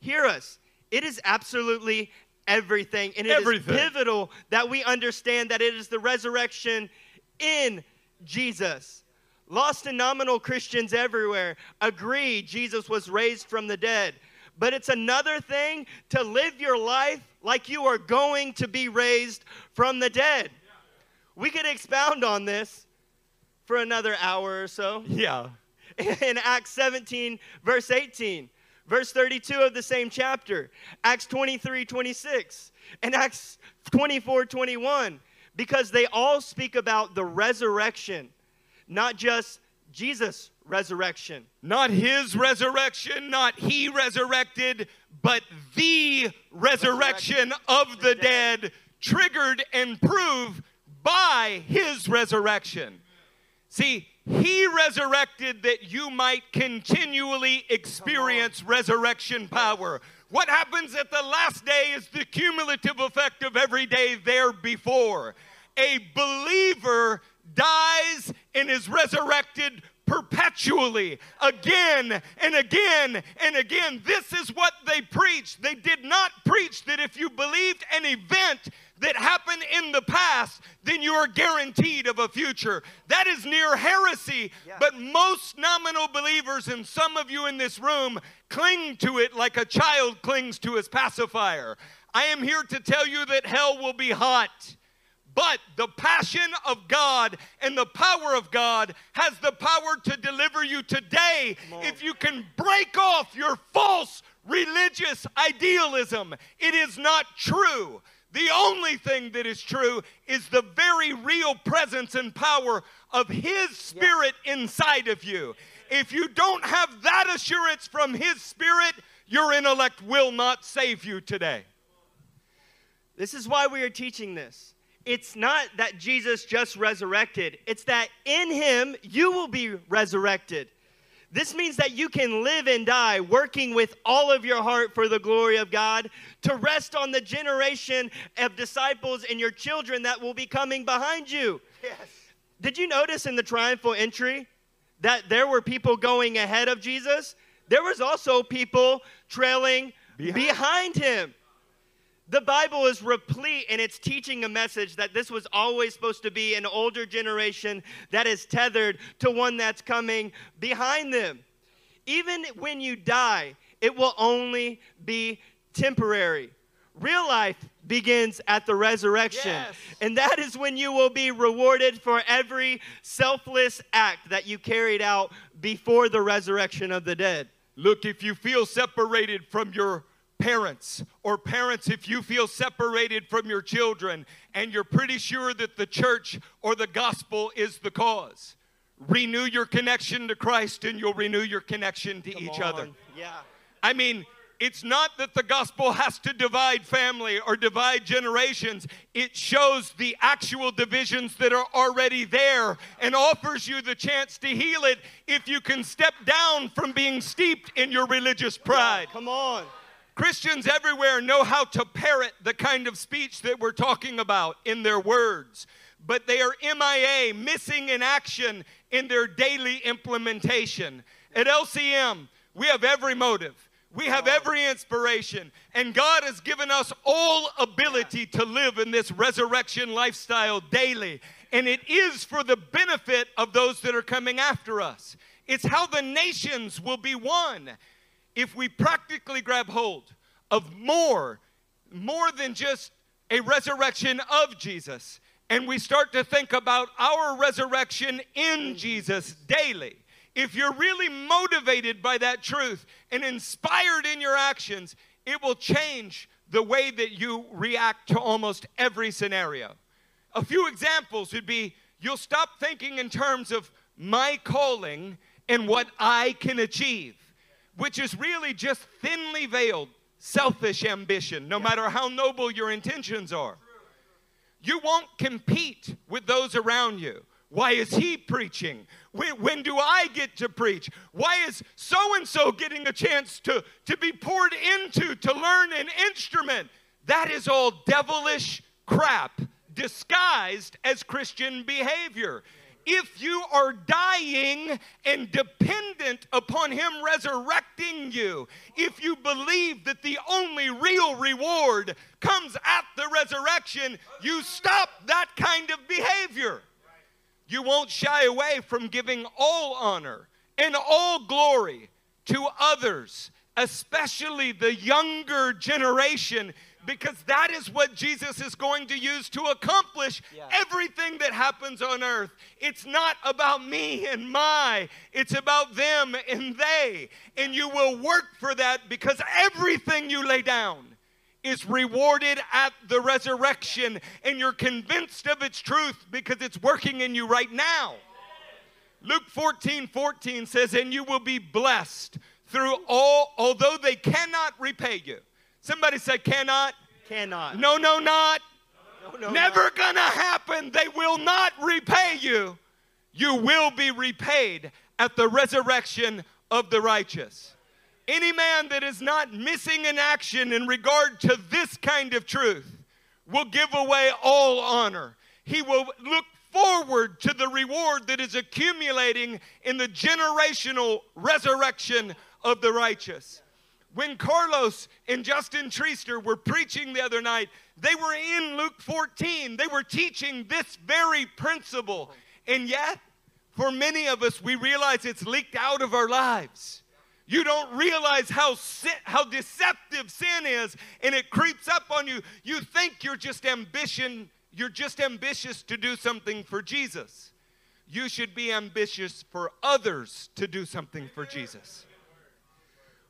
hear us. It is absolutely everything. And it is Everything. pivotal that we understand that it is the resurrection in Jesus. Lost and nominal Christians everywhere agree Jesus was raised from the dead. But it's another thing to live your life like you are going to be raised from the dead. We could expound on this for another hour or so Yeah. in Acts 17, verse 18, verse 32 of the same chapter, Acts 23, 26, and Acts 24, 21, because they all speak about the resurrection, not just Jesus' resurrection. Not his resurrection, not he resurrected, but the resurrection of the dead, triggered and proved by his resurrection. See, he resurrected that you might continually experience resurrection power. What happens at the last day is the cumulative effect of every day there before. A believer dies and is resurrected perpetually again and again and again. This is what they preached. They did not preach that if you believed an event that happened in the past, then you are guaranteed of a future. That is near heresy. But most nominal believers, and some of you in this room, cling to it like a child clings to his pacifier. I am here to tell you that hell will be hot. But the passion of God and the power of God has the power to deliver you today if you can break off your false religious idealism. It is not true. The only thing that is true is the very real presence and power of His Spirit inside of you. If you don't have that assurance from His Spirit, your intellect will not save you today. This is why we are teaching this. It's not that Jesus just resurrected, it's that in him you will be resurrected. This means that you can live and die working with all of your heart for the glory of God to rest on the generation of disciples and your children that will be coming behind you. Yes. Did you notice in the triumphal entry that there were people going ahead of Jesus? There was also people trailing behind him. The Bible is replete and it's teaching a message that this was always supposed to be an older generation that is tethered to one that's coming behind them. Even when you die, it will only be temporary. Real life begins at the resurrection. Yes. And that is when you will be rewarded for every selfless act that you carried out before the resurrection of the dead. Look, if you feel separated from your parents, or parents, if you feel separated from your children, and you're pretty sure that the church or the gospel is the cause, renew your connection to Christ and you'll renew your connection to each Come other. Yeah. I mean, it's not that the gospel has to divide family or divide generations. It shows the actual divisions that are already there and offers you the chance to heal it if you can step down from being steeped in your religious pride. Come on. Christians everywhere know how to parrot the kind of speech that we're talking about in their words, but they are MIA, missing in action in their daily implementation. At LCM, we have every motive. We have every inspiration, and God has given us all ability to live in this resurrection lifestyle daily. And it is for the benefit of those that are coming after us. It's how the nations will be one if we practically grab hold of more, more than just a resurrection of Jesus, and we start to think about our resurrection in Jesus daily. If you're really motivated by that truth and inspired in your actions, it will change the way that you react to almost every scenario. A few examples would be you'll stop thinking in terms of my calling and what I can achieve, which is really just thinly veiled selfish ambition, no matter how noble your intentions are. You won't compete with those around you. Why is he preaching? When, when do I get to preach? Why is so and so getting a chance to, to be poured into, to learn an instrument? That is all devilish crap disguised as Christian behavior if you are dying and dependent upon Him resurrecting you, if you believe that the only real reward comes at the resurrection, you stop that kind of behavior. You won't shy away from giving all honor and all glory to others, especially the younger generation because that is what Jesus is going to use to accomplish yeah. everything that happens on earth. It's not about me and my, it's about them and they. And you will work for that because everything you lay down is rewarded at the resurrection, and you're convinced of its truth because it's working in you right now. Luke 14 14 says, And you will be blessed through all, although they cannot repay you. Somebody say, cannot. Cannot. No, no, not. No, no, Never not. gonna happen. They will not repay you. You will be repaid at the resurrection of the righteous. Any man that is not missing in action in regard to this kind of truth will give away all honor. He will look forward to the reward that is accumulating in the generational resurrection of the righteous. When Carlos and Justin Treaster were preaching the other night, they were in Luke 14. They were teaching this very principle. And yet, for many of us, we realize it's leaked out of our lives. You don't realize how sin, how deceptive sin is, and it creeps up on you. You think you're just ambition, you're just ambitious to do something for Jesus. You should be ambitious for others to do something for Jesus.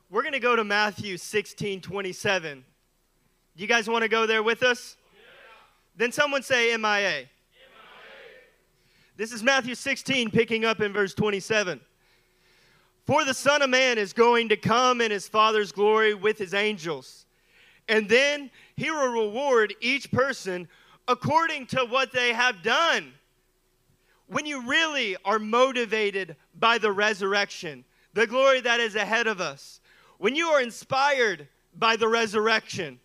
We're going to go to Matthew 16 27. Do You guys want to go there with us? Yeah. Then someone say MIA. MIA. This is Matthew 16, picking up in verse 27. For the Son of Man is going to come in his Father's glory with his angels. And then he will reward each person according to what they have done. When you really are motivated by the resurrection, the glory that is ahead of us, when you are inspired by the resurrection,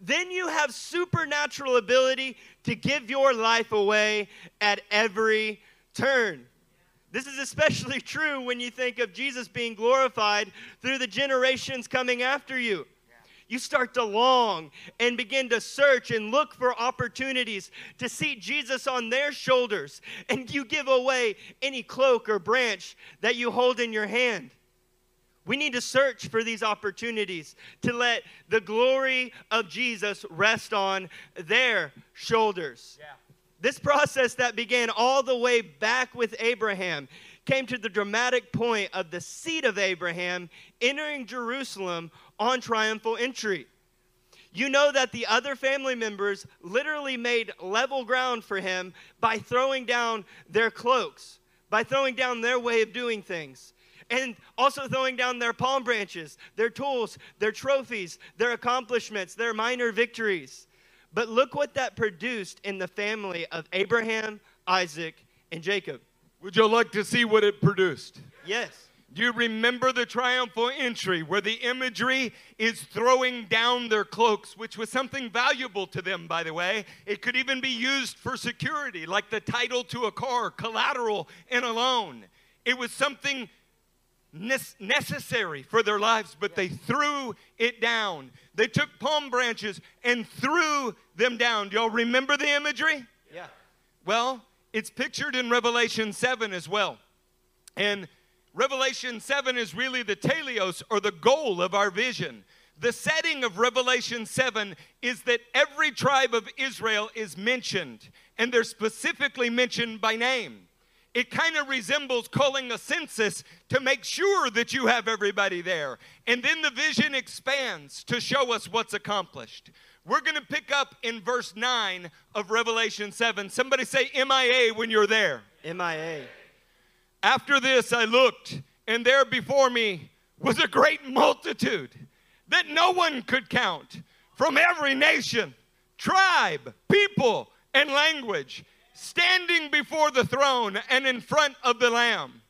then you have supernatural ability to give your life away at every turn. This is especially true when you think of Jesus being glorified through the generations coming after you. You start to long and begin to search and look for opportunities to see Jesus on their shoulders, and you give away any cloak or branch that you hold in your hand. We need to search for these opportunities to let the glory of Jesus rest on their shoulders. Yeah. This process that began all the way back with Abraham came to the dramatic point of the seed of Abraham entering Jerusalem on triumphal entry. You know that the other family members literally made level ground for him by throwing down their cloaks, by throwing down their way of doing things and also throwing down their palm branches, their tools, their trophies, their accomplishments, their minor victories. But look what that produced in the family of Abraham, Isaac, and Jacob. Would you like to see what it produced? Yes. Do you remember the triumphal entry where the imagery is throwing down their cloaks, which was something valuable to them, by the way? It could even be used for security, like the title to a car, collateral in a loan. It was something necessary for their lives, but they threw it down. They took palm branches and threw them down. Do y'all remember the imagery? Yeah. Well, it's pictured in Revelation 7 as well. And Revelation 7 is really the teleos or the goal of our vision. The setting of Revelation 7 is that every tribe of Israel is mentioned, and they're specifically mentioned by name. It kind of resembles calling a census to make sure that you have everybody there. And then the vision expands to show us what's accomplished. We're going to pick up in verse 9 of Revelation 7. Somebody say MIA when you're there. MIA. After this, I looked, and there before me was a great multitude that no one could count from every nation, tribe, people, and language, standing before the throne and in front of the Lamb.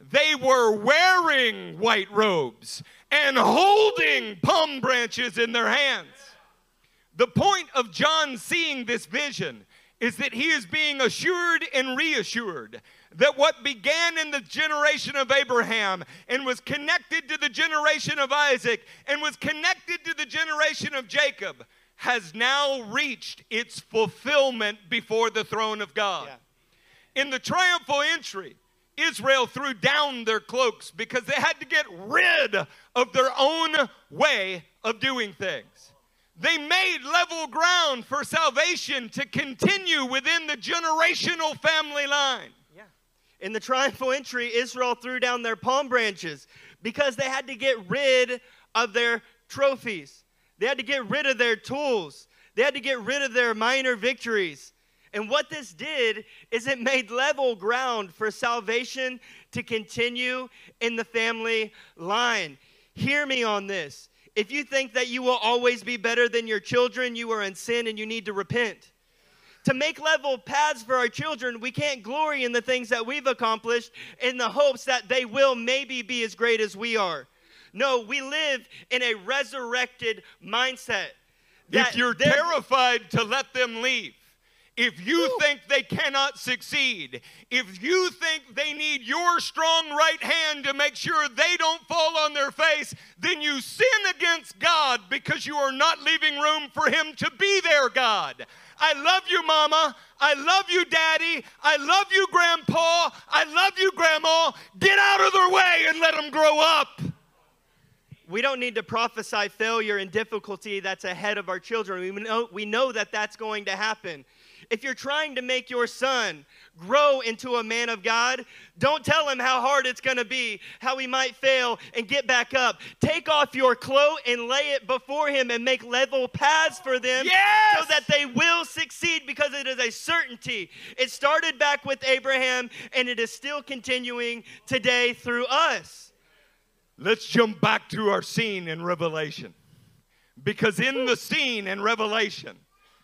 They were wearing white robes and holding palm branches in their hands. The point of John seeing this vision is that he is being assured and reassured that what began in the generation of Abraham and was connected to the generation of Isaac and was connected to the generation of Jacob has now reached its fulfillment before the throne of God. Yeah. In the triumphal entry, Israel threw down their cloaks because they had to get rid of their own way of doing things. They made level ground for salvation to continue within the generational family line. Yeah. In the triumphal entry, Israel threw down their palm branches because they had to get rid of their trophies. They had to get rid of their tools. They had to get rid of their minor victories. And what this did is it made level ground for salvation to continue in the family line. Hear me on this. If you think that you will always be better than your children, you are in sin and you need to repent. To make level paths for our children, we can't glory in the things that we've accomplished in the hopes that they will maybe be as great as we are. No, we live in a resurrected mindset. If you're terrified to let them leave, if you think they cannot succeed, if you think they need your strong right hand to make sure they don't fall on their face, then you sin against God because you are not leaving room for Him to be there, God. I love you, Mama. I love you, Daddy. I love you, Grandpa. I love you, Grandma. Get out of their way and let them grow up. We don't need to prophesy failure and difficulty that's ahead of our children. We know, we know that that's going to happen. If you're trying to make your son grow into a man of God, don't tell him how hard it's going to be, how he might fail and get back up. Take off your cloak and lay it before him and make level paths for them Yes! so that they will succeed because it is a certainty. It started back with Abraham and it is still continuing today through us. Let's jump back to our scene in Revelation. Because in the scene in Revelation,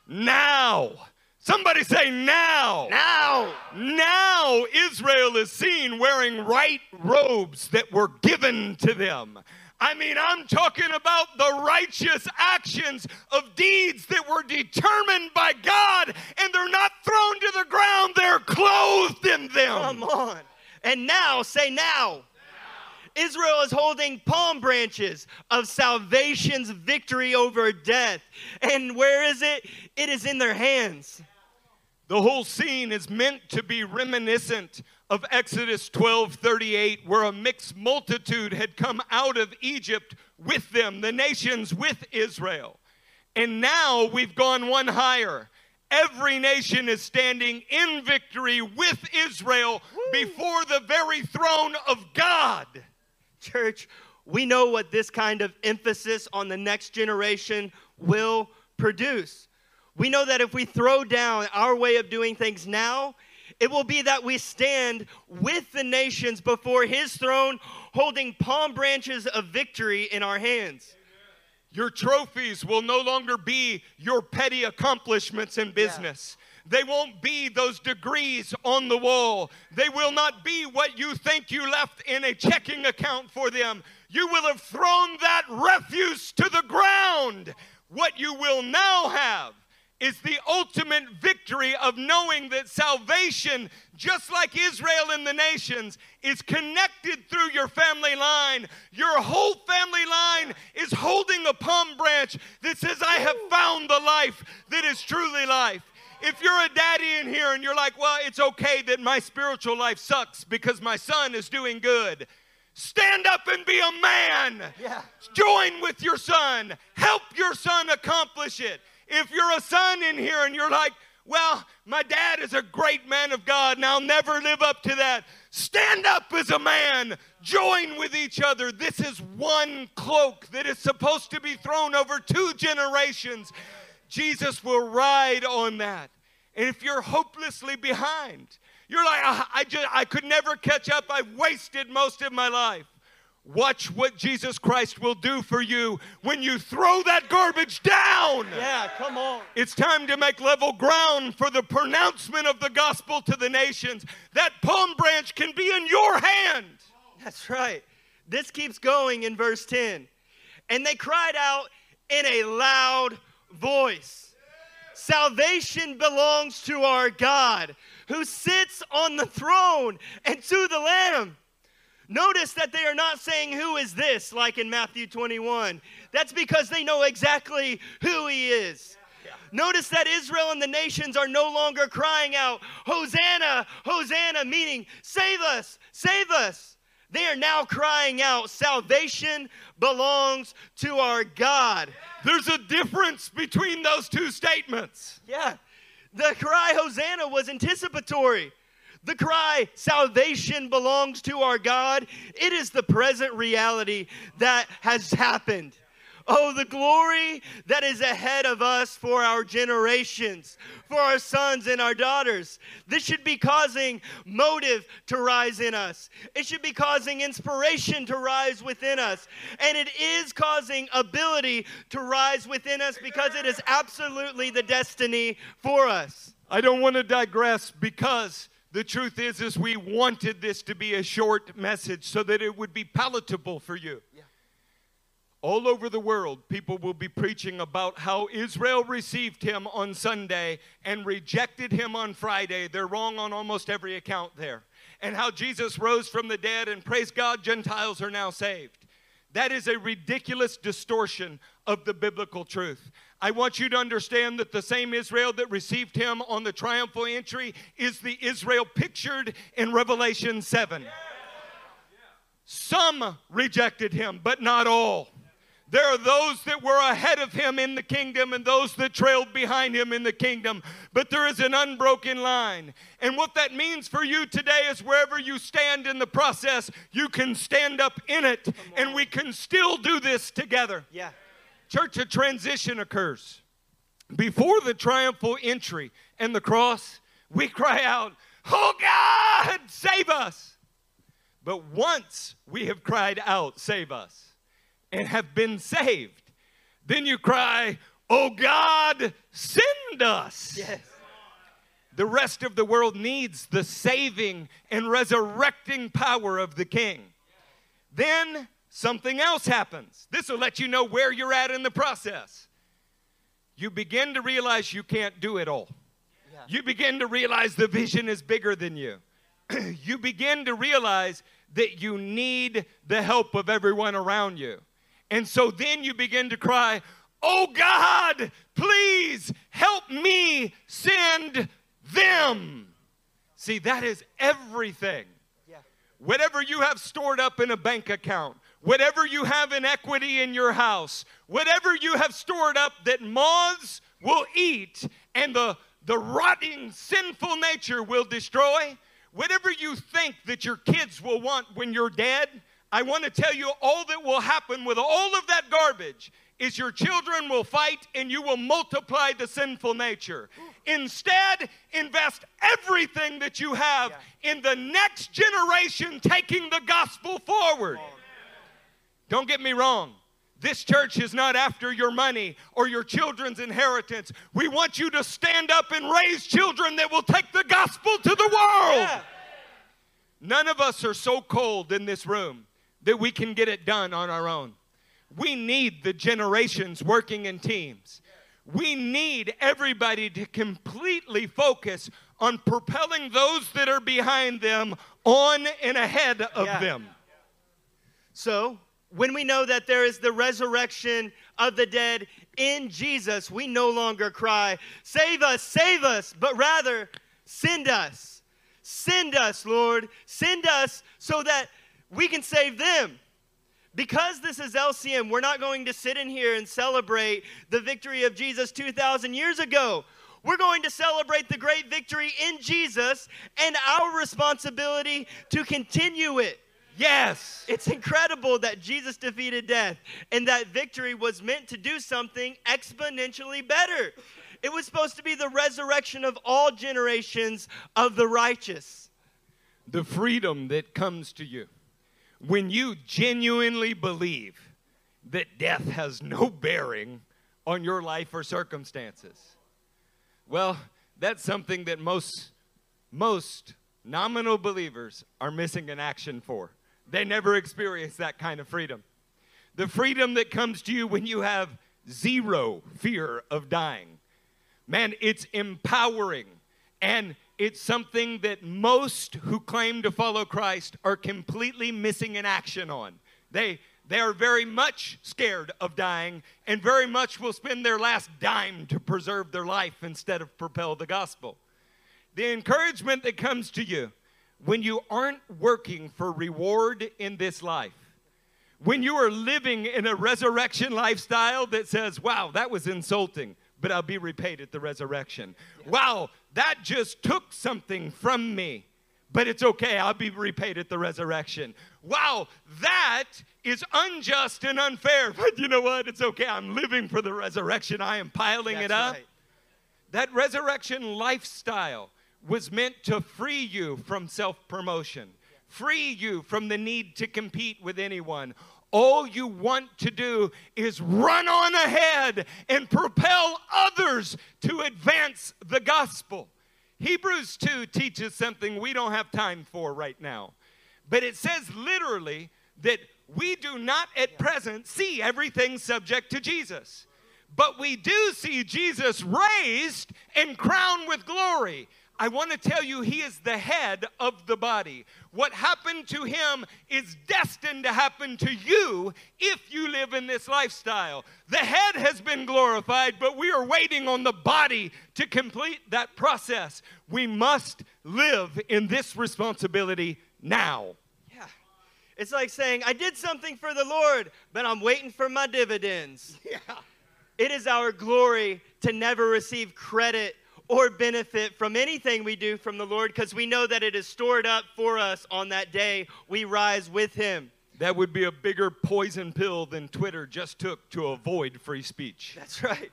now, somebody say now. Now, Now Israel is seen wearing right robes that were given to them. I mean, I'm talking about the righteous actions of deeds that were determined by God, and they're not thrown to the ground, they're clothed in them. Come on. And now, say now. Israel is holding palm branches of salvation's victory over death. And where is it? It is in their hands. The whole scene is meant to be reminiscent of Exodus 12 38, where a mixed multitude had come out of Egypt with them, the nations with Israel. And now we've gone one higher. Every nation is standing in victory with Israel before the very throne of God. Church, we know what this kind of emphasis on the next generation will produce. We know that if we throw down our way of doing things now, it will be that we stand with the nations before his throne, holding palm branches of victory in our hands. Your trophies will no longer be your petty accomplishments in business. They won't be those degrees on the wall. They will not be what you think you left in a checking account for them. You will have thrown that refuse to the ground. What you will now have is the ultimate victory of knowing that salvation, just like Israel and the nations, is connected through your family line. Your whole family line is holding a palm branch that says, I have found the life that is truly life. If you're a daddy in here and you're like, well, it's okay that my spiritual life sucks because my son is doing good, stand up and be a man. Yeah. Join with your son. Help your son accomplish it. If you're a son in here and you're like, well, my dad is a great man of God and I'll never live up to that. Stand up as a man, join with each other. This is one cloak that is supposed to be thrown over two generations. Jesus will ride on that. And if you're hopelessly behind, you're like, I, I just I could never catch up. I've wasted most of my life. Watch what Jesus Christ will do for you when you throw that garbage down. Yeah, come on. It's time to make level ground for the pronouncement of the gospel to the nations. That palm branch can be in your hand. That's right. This keeps going in verse 10. And they cried out in a loud voice Salvation belongs to our God who sits on the throne and to the Lamb. Notice that they are not saying, Who is this, like in Matthew 21. That's because they know exactly who he is. Notice that Israel and the nations are no longer crying out, Hosanna, Hosanna, meaning, Save us, save us. They are now crying out, Salvation belongs to our God. There's a difference between those two statements. Yeah. The cry, Hosanna, was anticipatory. The cry, salvation belongs to our God, it is the present reality that has happened. Oh, the glory that is ahead of us for our generations, for our sons and our daughters. This should be causing motive to rise in us. It should be causing inspiration to rise within us. And it is causing ability to rise within us because it is absolutely the destiny for us. I don't want to digress because the truth is is we wanted this to be a short message so that it would be palatable for you. All over the world, people will be preaching about how Israel received him on Sunday and rejected him on Friday. They're wrong on almost every account there. And how Jesus rose from the dead, and praise God, Gentiles are now saved. That is a ridiculous distortion of the biblical truth. I want you to understand that the same Israel that received him on the triumphal entry is the Israel pictured in Revelation 7. Some rejected him, but not all. There are those that were ahead of him in the kingdom and those that trailed behind him in the kingdom. But there is an unbroken line. And what that means for you today is wherever you stand in the process, you can stand up in it and we can still do this together. Yeah. Church, a transition occurs. Before the triumphal entry and the cross, we cry out, Oh God, save us. But once we have cried out, Save us and have been saved. Then you cry, Oh God, send us. Yes. The rest of the world needs the saving and resurrecting power of the King. Then something else happens. This will let you know where you're at in the process. You begin to realize you can't do it all. You begin to realize the vision is bigger than you. you begin to realize that you need the help of everyone around you. And so then you begin to cry, Oh God, please help me send them. See, that is everything. Yeah. Whatever you have stored up in a bank account, whatever you have in equity in your house, whatever you have stored up that moths will eat and the, the rotting sinful nature will destroy, whatever you think that your kids will want when you're dead, I want to tell you all that will happen with all of that garbage is your children will fight and you will multiply the sinful nature. Instead, invest everything that you have in the next generation taking the gospel forward. Don't get me wrong. This church is not after your money or your children's inheritance. We want you to stand up and raise children that will take the gospel to the world. Yeah. None of us are so cold in this room that we can get it done on our own. We need the generations working in teams. We need everybody to completely focus on propelling those that are behind them on and ahead of Yeah. them. So, when we know that there is the resurrection of the dead in Jesus, we no longer cry, Save us, save us, but rather, Send us. Send us, Lord. Send us so that we can save them. Because this is LCM, we're not going to sit in here and celebrate the victory of Jesus 2,000 years ago. We're going to celebrate the great victory in Jesus and our responsibility to continue it. Yes. It's incredible that Jesus defeated death and that victory was meant to do something exponentially better. It was supposed to be the resurrection of all generations of the righteous. The freedom that comes to you when you genuinely believe that death has no bearing on your life or circumstances. Well, that's something that most most nominal believers are missing an action for. They never experience that kind of freedom. The freedom that comes to you when you have zero fear of dying. Man, it's empowering and it's something that most who claim to follow Christ are completely missing in action on. They they are very much scared of dying and very much will spend their last dime to preserve their life instead of propel the gospel. The encouragement that comes to you when you aren't working for reward in this life, when you are living in a resurrection lifestyle that says, wow, that was insulting, but I'll be repaid at the resurrection. Wow, that just took something from me, but it's okay, I'll be repaid at the resurrection. Wow, that is unjust and unfair, but you know what? It's okay, I'm living for the resurrection, I am piling it up. right. That resurrection lifestyle was meant to free you from self promotion, free you from the need to compete with anyone. All you want to do is run on ahead and propel others to advance the gospel. Hebrews 2 teaches something we don't have time for right now. But it says literally that we do not at present see everything subject to Jesus. But we do see Jesus raised and crowned with glory. I want to tell you, he is the head of the body. What happened to him is destined to happen to you if you live in this lifestyle. The head has been glorified, but we are waiting on the body to complete that process. We must live in this responsibility now. Yeah. It's like saying, I did something for the Lord, but I'm waiting for my dividends. Yeah. It is our glory to never receive credit or benefit from anything we do from the Lord because we know that it is stored up for us on that day we rise with Him. That would be a bigger poison pill than Twitter just took to avoid free speech. That's right.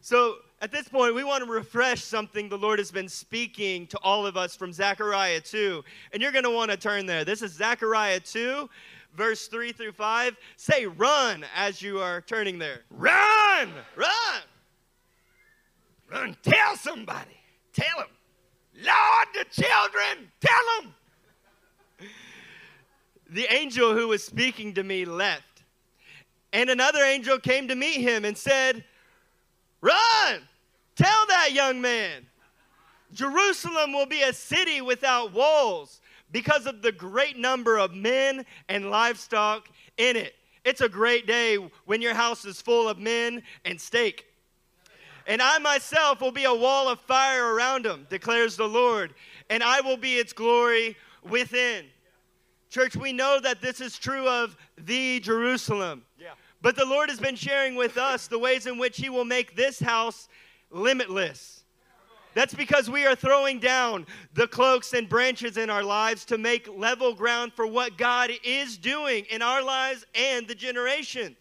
So at this point, we want to refresh something the Lord has been speaking to all of us from Zechariah 2. And you're going to want to turn there. This is Zechariah 2, verse 3 through 5. Say run as you are turning there. Run! Run! Run! Tell somebody. Tell him. Lord, the children, tell them. The angel who was speaking to me left. And another angel came to meet him and said, Run! Tell that young man. Jerusalem will be a city without walls because of the great number of men and livestock in it. It's a great day when your house is full of men and steak. And I myself will be a wall of fire around them, declares the Lord, and I will be its glory within. Church, we know that this is true of the Jerusalem. Yeah. But the Lord has been sharing with us the ways in which He will make this house limitless. That's because we are throwing down the cloaks and branches in our lives to make level ground for what God is doing in our lives and the generations.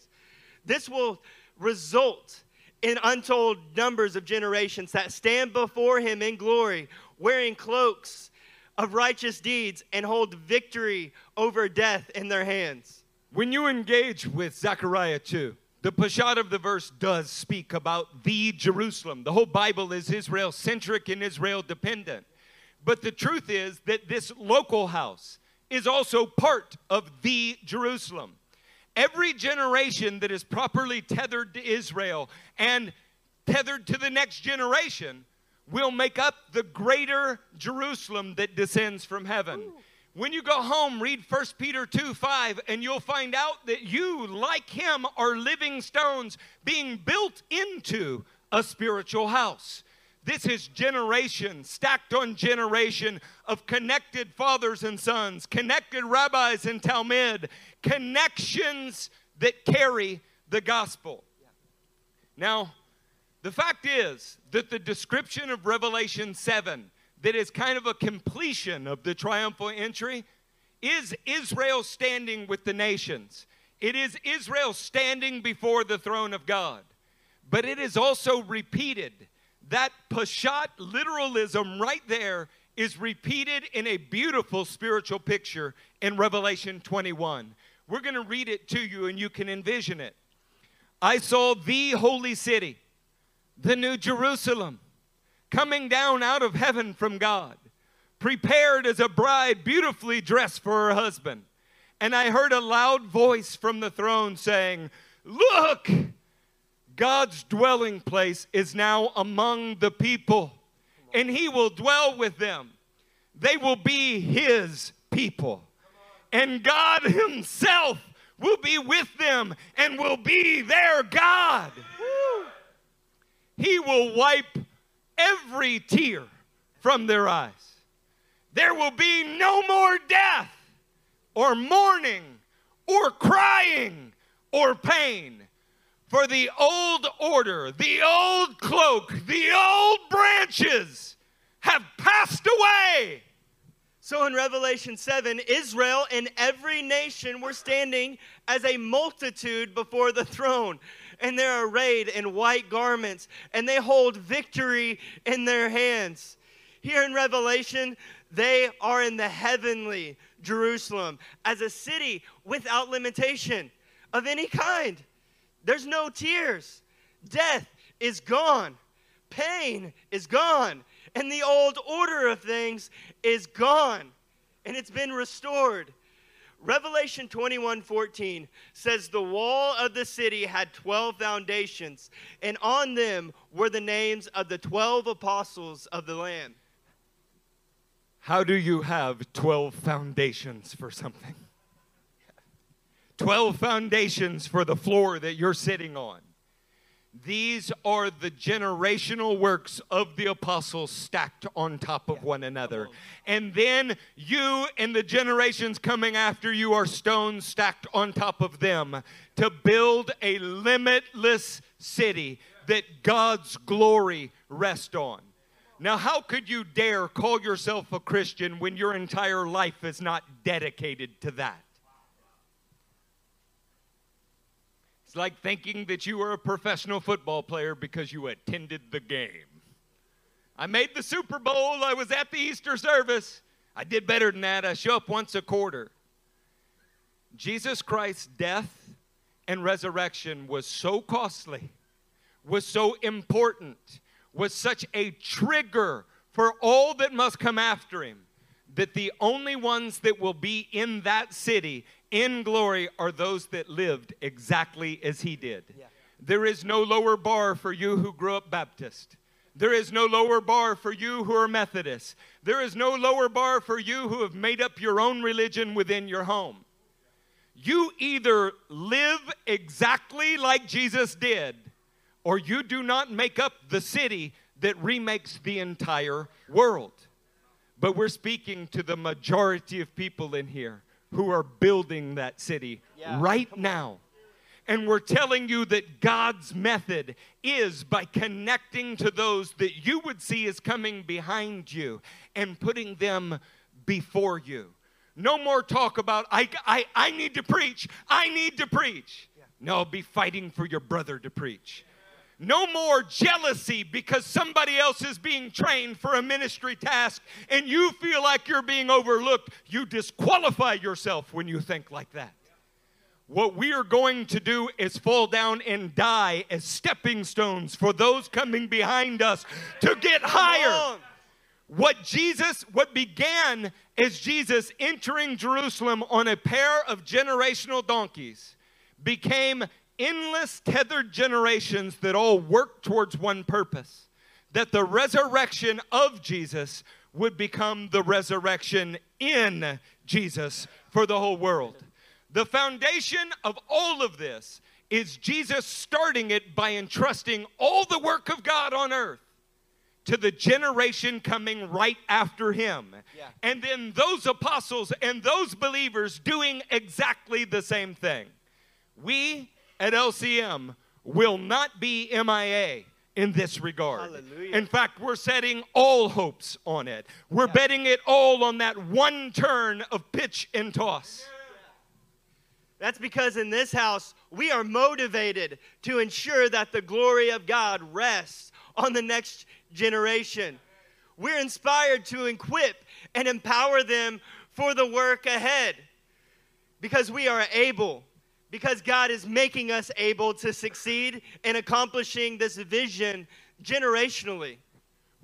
This will result in untold numbers of generations that stand before Him in glory, wearing cloaks of righteous deeds and hold victory over death in their hands. When you engage with Zechariah 2, the Peshat of the verse does speak about the Jerusalem. The whole Bible is Israel centric and Israel dependent. But the truth is that this local house is also part of the Jerusalem. Every generation that is properly tethered to Israel and tethered to the next generation will make up the greater Jerusalem that descends from heaven. When you go home, read 1 Peter 2 5, and you'll find out that you, like him, are living stones being built into a spiritual house. This is generation stacked on generation of connected fathers and sons, connected rabbis and Talmud, connections that carry the gospel. Now, The fact is that the description of Revelation 7, that is kind of a completion of the triumphal entry, is Israel standing with the nations. It is Israel standing before the throne of God. But it is also repeated. That Peshat literalism right there is repeated in a beautiful spiritual picture in Revelation 21. We're going to read it to you and you can envision it. I saw the holy city the New Jerusalem, coming down out of heaven from God, prepared as a bride beautifully dressed for her husband. And I heard a loud voice from the throne saying, Look, God's dwelling place is now among the people, and he will dwell with them. They will be his people. And God himself will be with them and will be their God. He will wipe every tear from their eyes. There will be no more death, or mourning, or crying, or pain. For the old order, the old cloak, the old branches have passed away. So in Revelation 7, Israel and every nation were standing as a multitude before the throne and they're arrayed in white garments, and they hold victory in their hands. Here in Revelation, they are in the heavenly Jerusalem as a city without limitation of any kind. There's no tears. Death is gone. Pain is gone. And the old order of things is gone. And it's been restored. Revelation 21 14 says, The wall of the city had 12 foundations, and on them were the names of the 12 apostles of the Lamb. How do you have 12 foundations for something? 12 foundations for the floor that you're sitting on. These are the generational works of the apostles stacked on top of one another. And then you and the generations coming after you are stones stacked on top of them to build a limitless city that God's glory rests on. Now, how could you dare call yourself a Christian when your entire life is not dedicated to that? It's like thinking that you were a professional football player because you attended the game. I made the Super Bowl, I was at the Easter service. I did better than that. I show up once a quarter. Jesus Christ's death and resurrection was so costly, was so important, was such a trigger for all that must come after him that the only ones that will be in that city in glory are those that lived exactly as he did. Yeah. There is no lower bar for you who grew up Baptist. There is no lower bar for you who are Methodist. There is no lower bar for you who have made up your own religion within your home. You either live exactly like Jesus did, or you do not make up the city that remakes the entire world. But we're speaking to the majority of people in here who are building that city yeah, right now. And we're telling you that God's method is by connecting to those that you would see as coming behind you and putting them before you. No more talk about, I, I, I need to preach, I need to preach. Yeah. No, be fighting for your brother to preach. No more jealousy because somebody else is being trained for a ministry task and you feel like you're being overlooked. You disqualify yourself when you think like that. What we are going to do is fall down and die as stepping stones for those coming behind us to get higher. What Jesus, what began as Jesus entering Jerusalem on a pair of generational donkeys became endless tethered generations that all work towards one purpose that the resurrection of Jesus would become the resurrection in Jesus for the whole world. The foundation of all of this is Jesus starting it by entrusting all the work of God on earth to the generation coming right after him. Yeah. And then those apostles and those believers doing exactly the same thing. We at LCM will not be MIA in this regard. Hallelujah. In fact, we're setting all hopes on it. We're betting it all on that one turn of pitch and toss. That's because in this house, we are motivated to ensure that the glory of God rests on the next generation. We're inspired to equip and empower them for the work ahead because we are able, because God is making us able to succeed in accomplishing this vision generationally.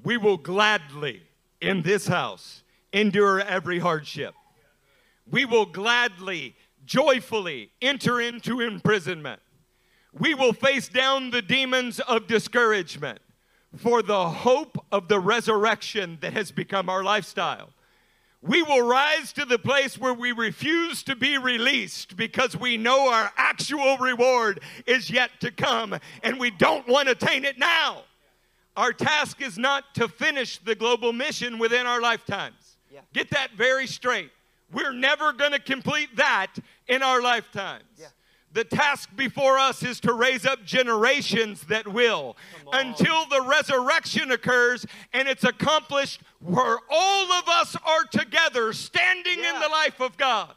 We will gladly, in this house, endure every hardship. We will gladly, joyfully enter into imprisonment. We will face down the demons of discouragement for the hope of the resurrection that has become our lifestyle. We will rise to the place where we refuse to be released because we know our actual reward is yet to come and we don't want to attain it now. Our task is not to finish the global mission within our lifetimes. Yeah. Get that very straight. We're never going to complete that in our lifetimes. Yeah. The task before us is to raise up generations that will until the resurrection occurs and it's accomplished where all of us are together standing in the life of God.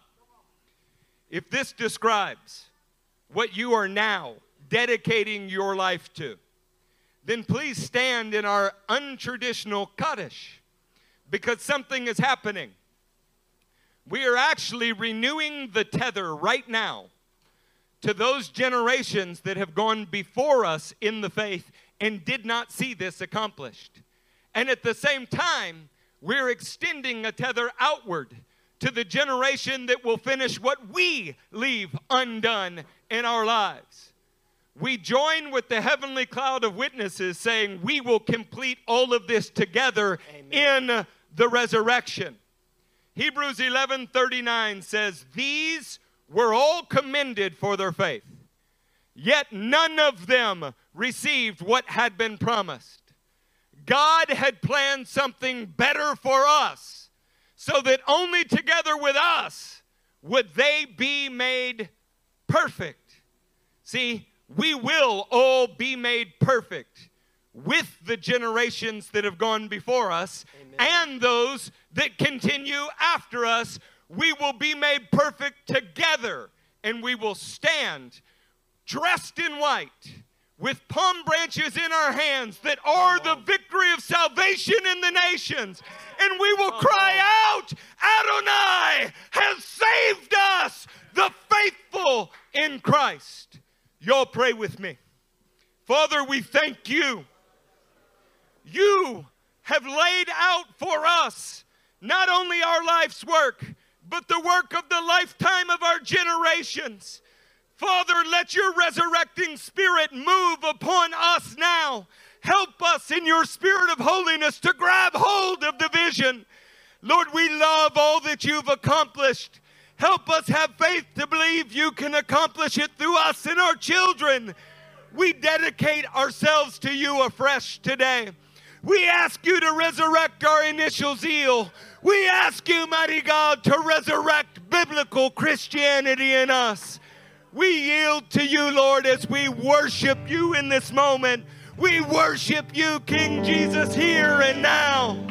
If this describes what you are now dedicating your life to, then please stand in our untraditional Kaddish because something is happening. We are actually renewing the tether right now to those generations that have gone before us in the faith and did not see this accomplished. And at the same time, we're extending a tether outward to the generation that will finish what we leave undone in our lives. We join with the heavenly cloud of witnesses saying we will complete all of this together in the resurrection. Hebrews 11:39 says, "These were all commended for their faith, yet none of them received what had been promised. God had planned something better for us, so that only together with us would they be made perfect." See, we will all be made perfect with the generations that have gone before us and those that continue after us. We will be made perfect together and we will stand dressed in white with palm branches in our hands that are the victory of salvation in the nations. And we will cry out, Adonai has saved us, the faithful in Christ. Y'all pray with me. Father, we thank you. You have laid out for us not only our life's work, but the work of the lifetime of our generations. Father, let your resurrecting spirit move upon us now. Help us in your spirit of holiness to grab hold of the vision. Lord, we love all that you've accomplished. Help us have faith to believe you can accomplish it through us and our children. We dedicate ourselves to you afresh today. We ask you to resurrect our initial zeal. We ask you, mighty God, to resurrect biblical Christianity in us. We yield to you, Lord, as we worship you in this moment. We worship you, King Jesus, here and now.